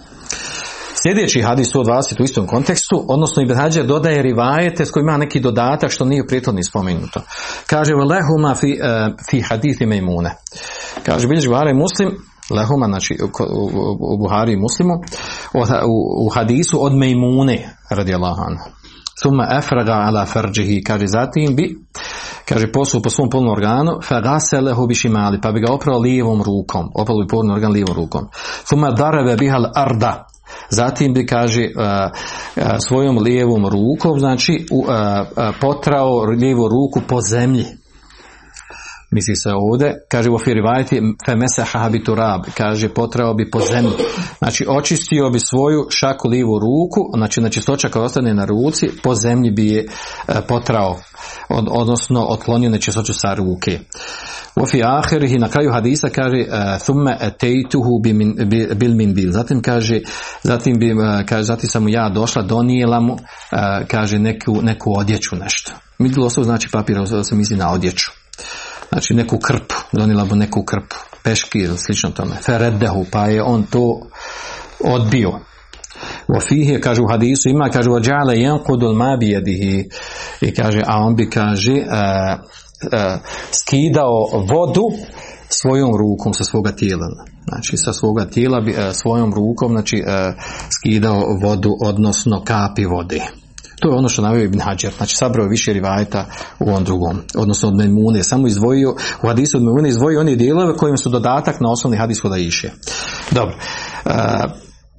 Sljedeći hadis 120 u istom kontekstu, odnosno Ibn Hađar dodaje rivajete s kojima ima neki dodatak što nije prijetodni spomenuto. Kaže, lehuma fi, uh, fi hadithi mejmune. Kaže, bilježi Buhari muslim, lehuma, znači u, Buhari muslimu, u, u hadisu od mejmune, radi Allahan. Suma efraga ala farđihi, kaže, zatim bi, kaže, posu po svom polnom organu, fagaselehu bi šimali, pa bi ga oprao lijevom rukom, oprao bi polni organ lijevom rukom. Suma dareve bihal arda, Zatim bi, kaže, svojom lijevom rukom, znači, potrao lijevu ruku po zemlji. Misli se ovdje, kaže u ofirivajti femese habiturab, kaže potrao bi po zemlji. Znači očistio bi svoju šaku lijevu ruku, znači na čistoća koja ostane na ruci, po zemlji bi je potrao, od, odnosno otklonio nečistoću sa ruke. U fi ahirihi na kraju hadisa kaže thumme etejtuhu bil min bil. Zatim kaže, zatim bi, kaže, zatim sam ja došla, donijela mu, kaže neku, neku odjeću nešto. Midil znači papir, se misli na odjeću znači neku krpu, donijela mu neku krpu, peški ili slično tome, feredehu, pa je on to odbio. U kaže u hadisu, ima, kaže, ođale jankudul mabijedihi, i kaže, a on bi, kaže, uh, uh, skidao vodu svojom rukom sa svoga tijela. Znači, sa svoga tijela bi, uh, svojom rukom, znači, skidao vodu, odnosno kapi vode. To je ono što navio Ibn Hajar, znači sabrao više rivajeta u ovom drugom, odnosno od Memune, samo izdvojio, u hadisu od Memune izdvojio one dijelove kojim su dodatak na osnovni hadis da iše. Dobro. Uh,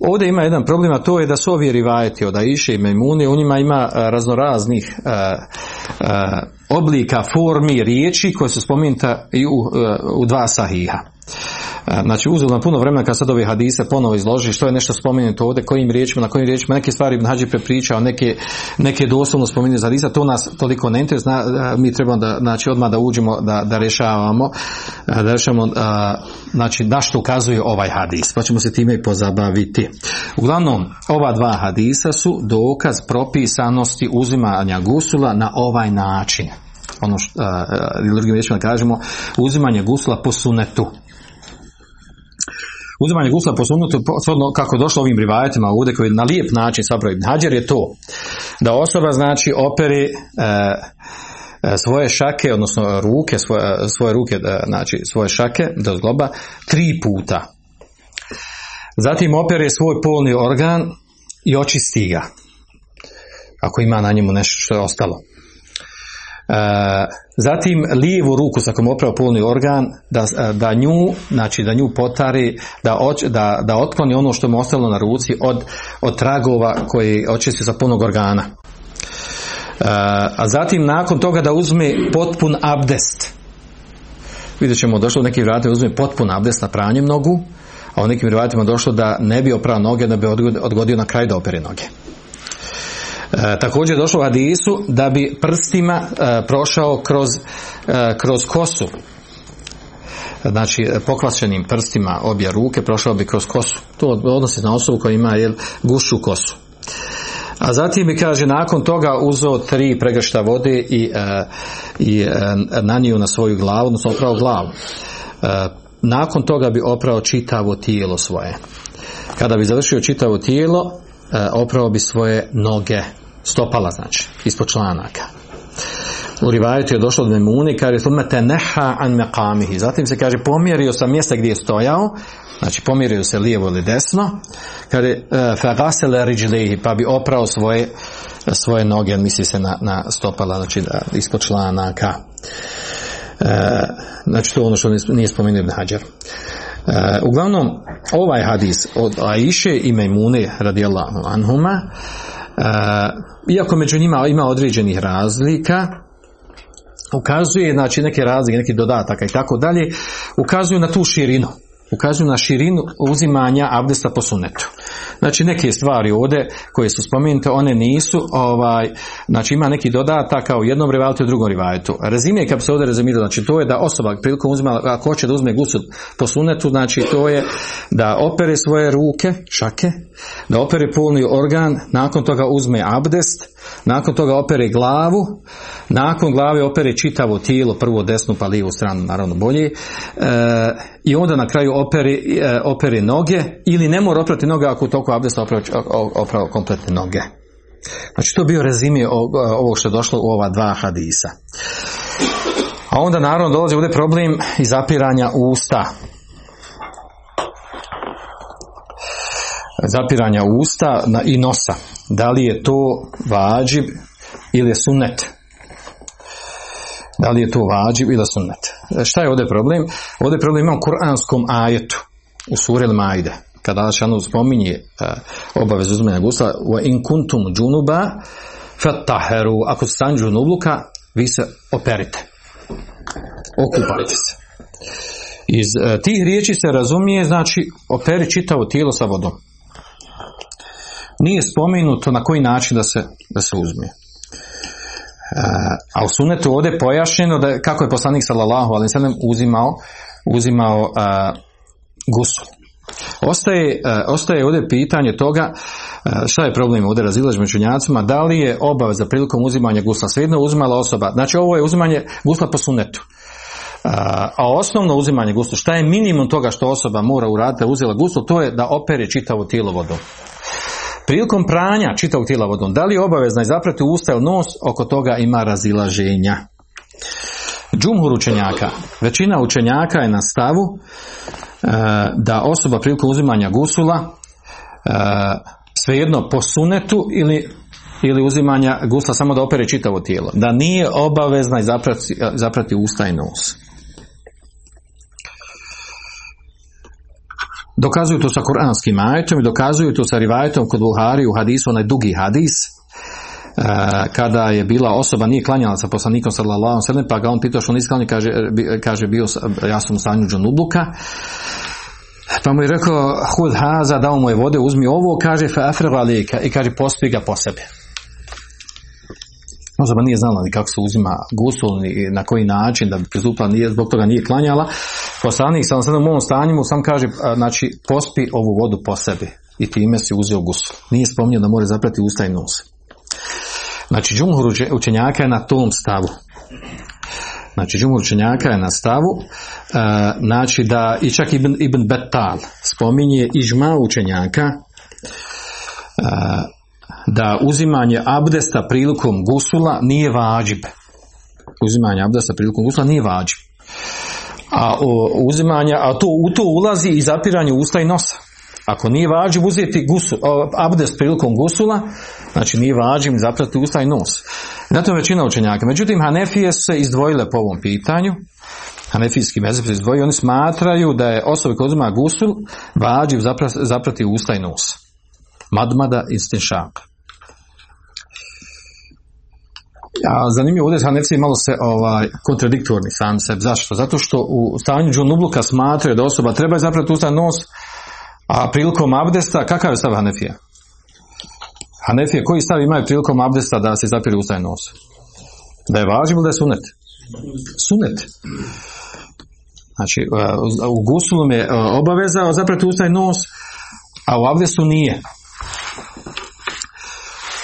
Ovdje ima jedan problem, a to je da su ovi rivajeti od Aiše i Memune, u njima ima raznoraznih oblika formi riječi koje su spomenuta i u, u dva sahiha. E, znači uzelo puno vremena kad sad ove hadise ponovo izloži što je nešto spomenuto ovdje, kojim riječima, na kojim riječima, neke stvari Ibn Hađi prepričao, neke, neke doslovno spominje za hadisa, to nas toliko ne interesuje, e, mi trebamo da, znači odmah da uđemo, da, da rješavamo, e, da rješavamo, znači na što ukazuje ovaj hadis, pa ćemo se time i pozabaviti. Uglavnom, ova dva hadisa su dokaz propisanosti uzimanja gusula na ovaj način ono što, drugim riječima kažemo, uzimanje gusula po sunetu. Uzimanje gusla po sunnetu, kako je došlo ovim rivajetima ovdje koji na lijep način sabrao Ibn je to da osoba znači operi e, e, svoje šake, odnosno ruke, svoje, svoje ruke, e, znači svoje šake do zgloba tri puta. Zatim opere svoj polni organ i očisti ga. Ako ima na njemu nešto što je ostalo. E, zatim lijevu ruku sa kojom opravo polni organ da, e, da nju, znači da nju potari, da, da, da otkloni ono što mu ostalo na ruci od, od tragova koji očisti sa punog organa. E, a zatim nakon toga da uzme potpun abdest. Vidjet ćemo došlo u nekim uzme potpun abdest na pranjem nogu, a u nekim vratima došlo da ne bi oprao noge, da bi odgodio na kraj da opere noge. E, također došlo u hadisu da bi prstima e, prošao kroz, e, kroz kosu. Znači, pokvašenim prstima obje ruke prošao bi kroz kosu. To odnosi na osobu koja ima jel, gušu kosu. A zatim mi kaže, nakon toga uzeo tri pregršta vode i, i nanio na svoju glavu, odnosno oprao glavu. Nakon toga bi oprao čitavo tijelo svoje. Kada bi završio čitavo tijelo, oprao bi svoje noge stopala znači, ispod članaka. U rivajetu je došlo od Memuni, kaže te neha an meqamihi. Zatim se kaže pomjerio sa mjesta gdje je stojao, znači pomjerio se lijevo ili desno, kaže e, fagasele riđlihi, pa bi oprao svoje, svoje noge, misli se na, na stopala, znači da, ispod članaka. E, znači to ono što nije spomenuo Ibn Hajar. E, uglavnom, ovaj hadis od Aiše i Mejmune radijallahu anhuma, iako među njima ima određenih razlika, ukazuje znači neke razlike, neki dodataka i tako dalje, ukazuju na tu širinu ukazuju na širinu uzimanja abdesta po sunetu. Znači neke stvari ovdje koje su spomenute, one nisu, ovaj, znači ima neki dodatak kao u jednom rivajetu i drugom rivajetu. Rezime bi se ovdje rezimirao, znači to je da osoba prilikom uzima, ako hoće da uzme gusul po sunetu, znači to je da opere svoje ruke, šake, da opere polni organ, nakon toga uzme abdest, nakon toga opere glavu, nakon glave opere čitavo tijelo, prvo desnu pa lijevu stranu, naravno bolje, e, i onda na kraju operi, e, operi noge ili ne mora oprati noge ako u toku abdesta opravo kompletne noge. Znači to bio rezime ovog što je došlo u ova dva hadisa. A onda naravno dolazi ovdje problem zapiranja usta. Zapiranja usta i nosa. Da li je to vađib ili je sunnet? Da li je to vađib ili sunnet? E, šta je ovdje problem? Ovdje je problem imam kuranskom ajetu u suri Majde. Kada Allah spominje uh, obavezu uzmanja gusla wa in kuntum džunuba fataheru ako se stanju džunubluka vi se operite. Okupajte se. Iz uh, tih riječi se razumije znači operi čitavo tijelo sa vodom. Nije spomenuto na koji način da se, da se uzme. A u sunetu ovdje pojašnjeno da kako je poslanik sallallahu alejhi ve uzimao uzimao gusu. Ostaje, ostaje ovdje pitanje toga šta je problem ovdje razilaž među njacima, da li je obaveza prilikom uzimanja gusla svejedno uzimala osoba, znači ovo je uzimanje gusla po sunetu. A osnovno uzimanje gusla, šta je minimum toga što osoba mora uraditi uzela guslo, to je da opere čitavo tijelo vodom. Prilikom pranja čitavog tijela vodom, da li je obavezna izaprati usta ili nos, oko toga ima razilaženja. Džumhur učenjaka, većina učenjaka je na stavu e, da osoba prilikom uzimanja gusula e, svejedno po sunetu ili, ili uzimanja gusla samo da opere čitavo tijelo. Da nije obavezna izaprati, zaprati usta i nos. Dokazuju to sa kuranskim ajetom i dokazuju to sa rivajetom kod Buhari u hadisu, onaj dugi hadis, kada je bila osoba nije klanjala sa poslanikom sallallahu alejhi pa ga on pitao što nisi kaže kaže bio ja sam u stanju džunubluka. Pa mu je rekao hud haza dao mu je vode uzmi ovo kaže fa i kaže pospi ga po sebi Osoba nije znala ni kako se uzima gusul, ni na koji način da bi pristupila, nije, zbog toga nije klanjala. Poslanik sam sad u mom stanju mu sam kaže, znači pospi ovu vodu po sebi i time si uzeo gusul. Nije spominjao da mora zaprati usta i nos. Znači, džumhur učenjaka je na tom stavu. Znači, džumhur učenjaka je na stavu, znači da, i čak Ibn, Ibn Betal spominje ižma učenjaka, da uzimanje abdesta prilikom gusula nije vađib. Uzimanje abdesta prilikom gusula nije vađib. A o, uzimanje, a to, u to ulazi i zapiranje usta i nosa. Ako nije vađib uzeti gusul, abdest prilikom gusula, znači nije vađib zaprati usta i nos. Na većina učenjaka. Međutim, Hanefije se izdvojile po ovom pitanju. Hanefijski mezeb se izdvojili. Oni smatraju da je osoba koja uzima gusul vađib zaprati usta i nos. Madmada i. A zanimljivo, ovdje Hanefci malo se ovaj, kontradiktorni sam sebi. Zašto? Zato što u stanju džunubluka smatraju da osoba treba zaprati usta nos, a prilikom abdesta, kakav je stav Hanefija? Hanefije, koji stav imaju prilikom abdesta da se zapiri usta nos? Da je važno da je sunet? Sunet. Znači, u gusulom je obaveza zaprati usta nos, a u abdestu nije.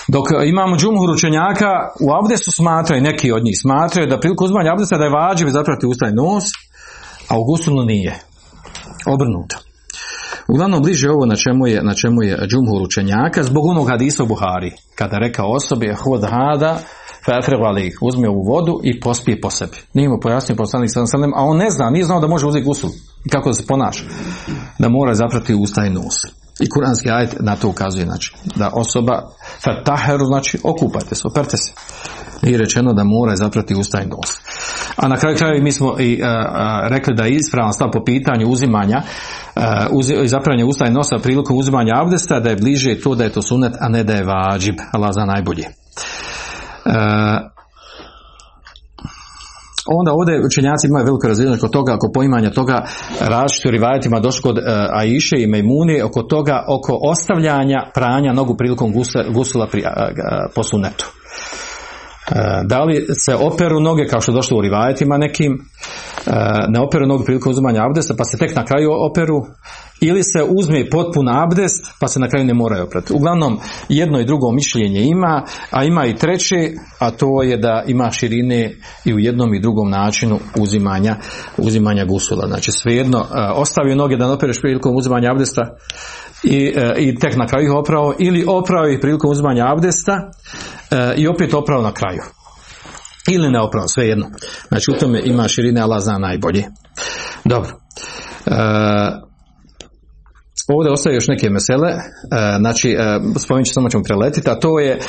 Dok imamo džumhur učenjaka, u abdestu smatraju, neki od njih smatraju da priliku uzmanja abdesta da je vađiv zaprati ustaj nos, a u gusulu nije. Obrnuto. Uglavnom bliže ovo na čemu je, na čemu je džumhur učenjaka zbog onog hadisa u Buhari. Kada reka osobi hod hada ali uzme ovu vodu i pospije po sebi. Nije mu pojasnio poslanik sallam, a on ne zna, nije znao da može uzeti gusul i kako da se ponaša. Da mora zaprati usta i nos. I kuranski ajet na to ukazuje, znači, da osoba fataheru, znači, okupajte se, operte se. I rečeno da mora zaprati usta i nos. A na kraju kraju mi smo i rekli da je ispravan stav po pitanju uzimanja zapranje usta i nosa prilikom uzimanja abdesta, da je bliže to da je to sunet, a ne da je vađib, Allah za najbolje. Onda ovdje učenjaci imaju veliko razvijenje oko toga, oko poimanja toga različito rivajetima došlo kod uh, Aiše i Mejmuni oko toga, oko ostavljanja pranja nogu prilikom gusula pri, uh, po sunetu. Da li se operu noge kao što je došlo u rivajetima nekim, ne operu noge prilikom uzimanja abdesta pa se tek na kraju operu ili se uzme potpun abdest pa se na kraju ne moraju oprati. Uglavnom jedno i drugo mišljenje ima, a ima i treće, a to je da ima širine i u jednom i drugom načinu uzimanja, uzimanja gusula. Znači svejedno e, ostavio noge da ne opereš prilikom uzimanja abdesta i, e, i tek na kraju ih opravo ili opravo ih prilikom uzimanja abdesta e, i opet opravo na kraju. Ili ne opravo, svejedno. Znači u tome ima širine, Allah zna najbolje. Dobro. Ovdje ostaje još neke mesele, e, znači e, spomenut ću samo ćemo preletiti, a to je e,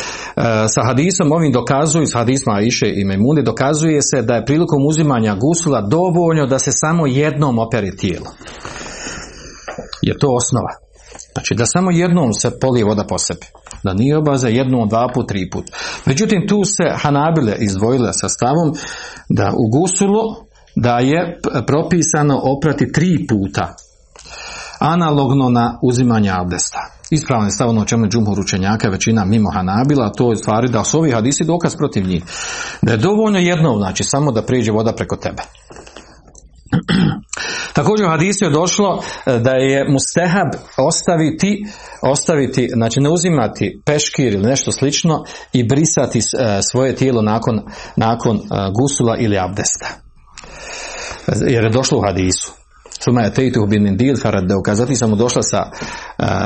sa hadisom ovim dokazuju, sa hadisma Iše i Memune, dokazuje se da je prilikom uzimanja gusula dovoljno da se samo jednom operi tijelo. Je to osnova. Znači da samo jednom se polije voda po sebi. Da nije obaza jednom, dva put, tri put. Međutim tu se Hanabile izdvojile sa stavom da u gusulu da je propisano oprati tri puta analogno na uzimanje abdesta. Ispravno je stavno o čemu džumhur učenjaka, većina mimo Hanabila, to je stvari da su ovi hadisi dokaz protiv njih. Da je dovoljno jedno, znači samo da priđe voda preko tebe. Također u hadisu je došlo e, da je mustehab ostaviti, ostaviti, znači ne uzimati peškir ili nešto slično i brisati e, svoje tijelo nakon, nakon e, gusula ili abdesta. Jer je došlo u hadisu. Suma je tejtu bin dil faradeuka. Zatim sam mu došla sa,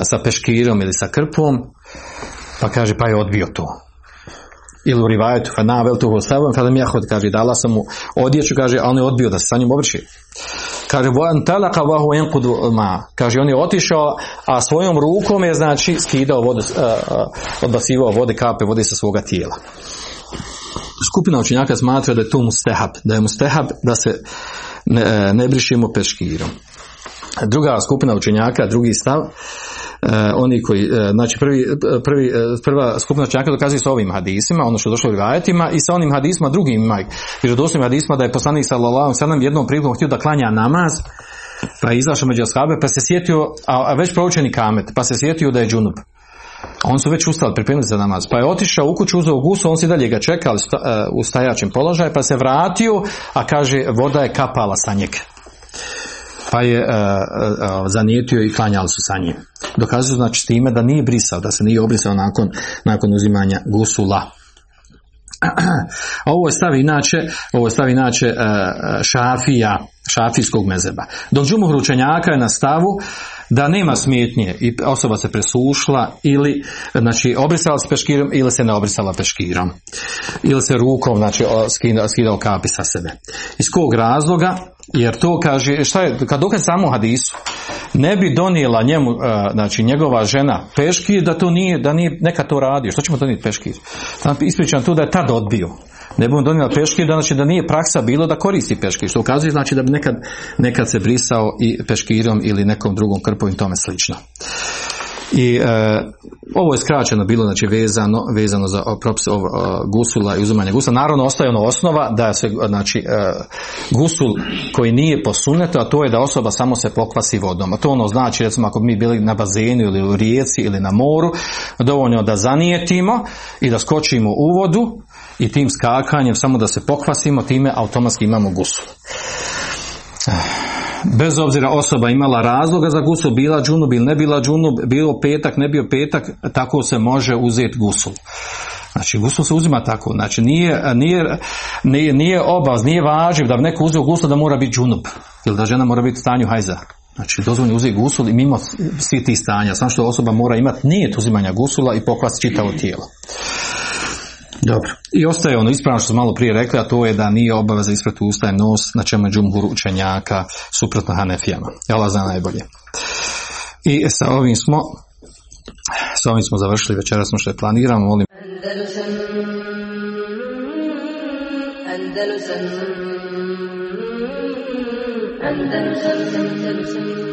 sa peškirom ili sa krpom, pa kaže pa je odbio to. Ili u rivajetu, fa navel tu hostavom, fa da mi jahod, kaže, dala sam mu odjeću, kaže, a on je odbio da se sa njim obrši. Kaže, vojan talaka vahu enkudu ma. Kaže, on je otišao, a svojom rukom je, znači, skidao vodu, odbasivao vode, kape vode sa svoga tijela. Skupina učenjaka smatra da je to mustehab, da je mustehab da se ne, ne brišemo peškirom. Druga skupina učenjaka, drugi stav, oni koji, e, znači prvi, prvi, e, prva skupina čaka dokazuje sa ovim hadisima, ono što je došlo u i sa onim hadisima drugim vjerodostojnim hadisima da je poslanik sallallahu sallam jednom prilikom htio da klanja namaz pa je izašao među ashabe pa se sjetio, a, a već proučeni kamet, pa se sjetio da je džunup. On su već ustali, pripremili za namaz. Pa je otišao u kuću, uzeo gusu, on si dalje ga čekao u stajačem položaju, pa se vratio, a kaže, voda je kapala sa njega pa je uh, zanijetio i klanjali su sa njim. Dokazuju znači time da nije brisao, da se nije obrisao nakon, nakon uzimanja gusula. Ovo je stav inače, ovo je stav inače uh, šafija, šafijskog mezeba. Dok džumuhur učenjaka je na stavu da nema smetnje i osoba se presušla ili znači obrisala se peškirom ili se ne obrisala peškirom ili se rukom znači skidao, skidao kapi sa sebe. Iz kog razloga? Jer to kaže, šta je, kad dokaz samo hadisu, ne bi donijela njemu, znači njegova žena peškir, da to nije, da nije neka to radio. Što ćemo donijeti peškir? Ispričam tu da je tad odbio ne bi donijela peškir, znači da nije praksa bilo da koristi peškir, što ukazuje znači da bi nekad, nekad se brisao i peškirom ili nekom drugom krpom i tome slično. I e, ovo je skraćeno bilo znači vezano vezano za propis gusula i uzimanje gusula. Naravno ostaje ono osnova da se znači e, gusul koji nije po sunnetu, a to je da osoba samo se pokvasi vodom. A to ono znači recimo ako mi bili na bazenu ili u rijeci ili na moru, dovoljno da zanijetimo i da skočimo u vodu i tim skakanjem samo da se pokvasimo, time automatski imamo gusul. Bez obzira osoba imala razloga za gusul, bila džunub ili ne bila džunub, bilo petak, ne bio petak, tako se može uzeti gusul. Znači, gusul se uzima tako. Znači, nije, nije, nije, nije obaz, nije važiv da bi neko uzeo gusul da mora biti džunub. Ili da žena mora biti u stanju hajza. Znači, dozvoljno uzeti gusul i mimo svih tih stanja. Samo što osoba mora imati nijet uzimanja gusula i pokvasti čitavo tijelo. Dobro. I ostaje ono ispravno što smo malo prije rekli, a to je da nije obaveza isprati ustaje nos na čemu je džumhur učenjaka suprotno Hanefijama. Allah zna najbolje. I sa ovim smo sa ovim smo završili večeras smo što je planiramo. Molim. Andalusam, Andalusam, Andalusam, Andalusam,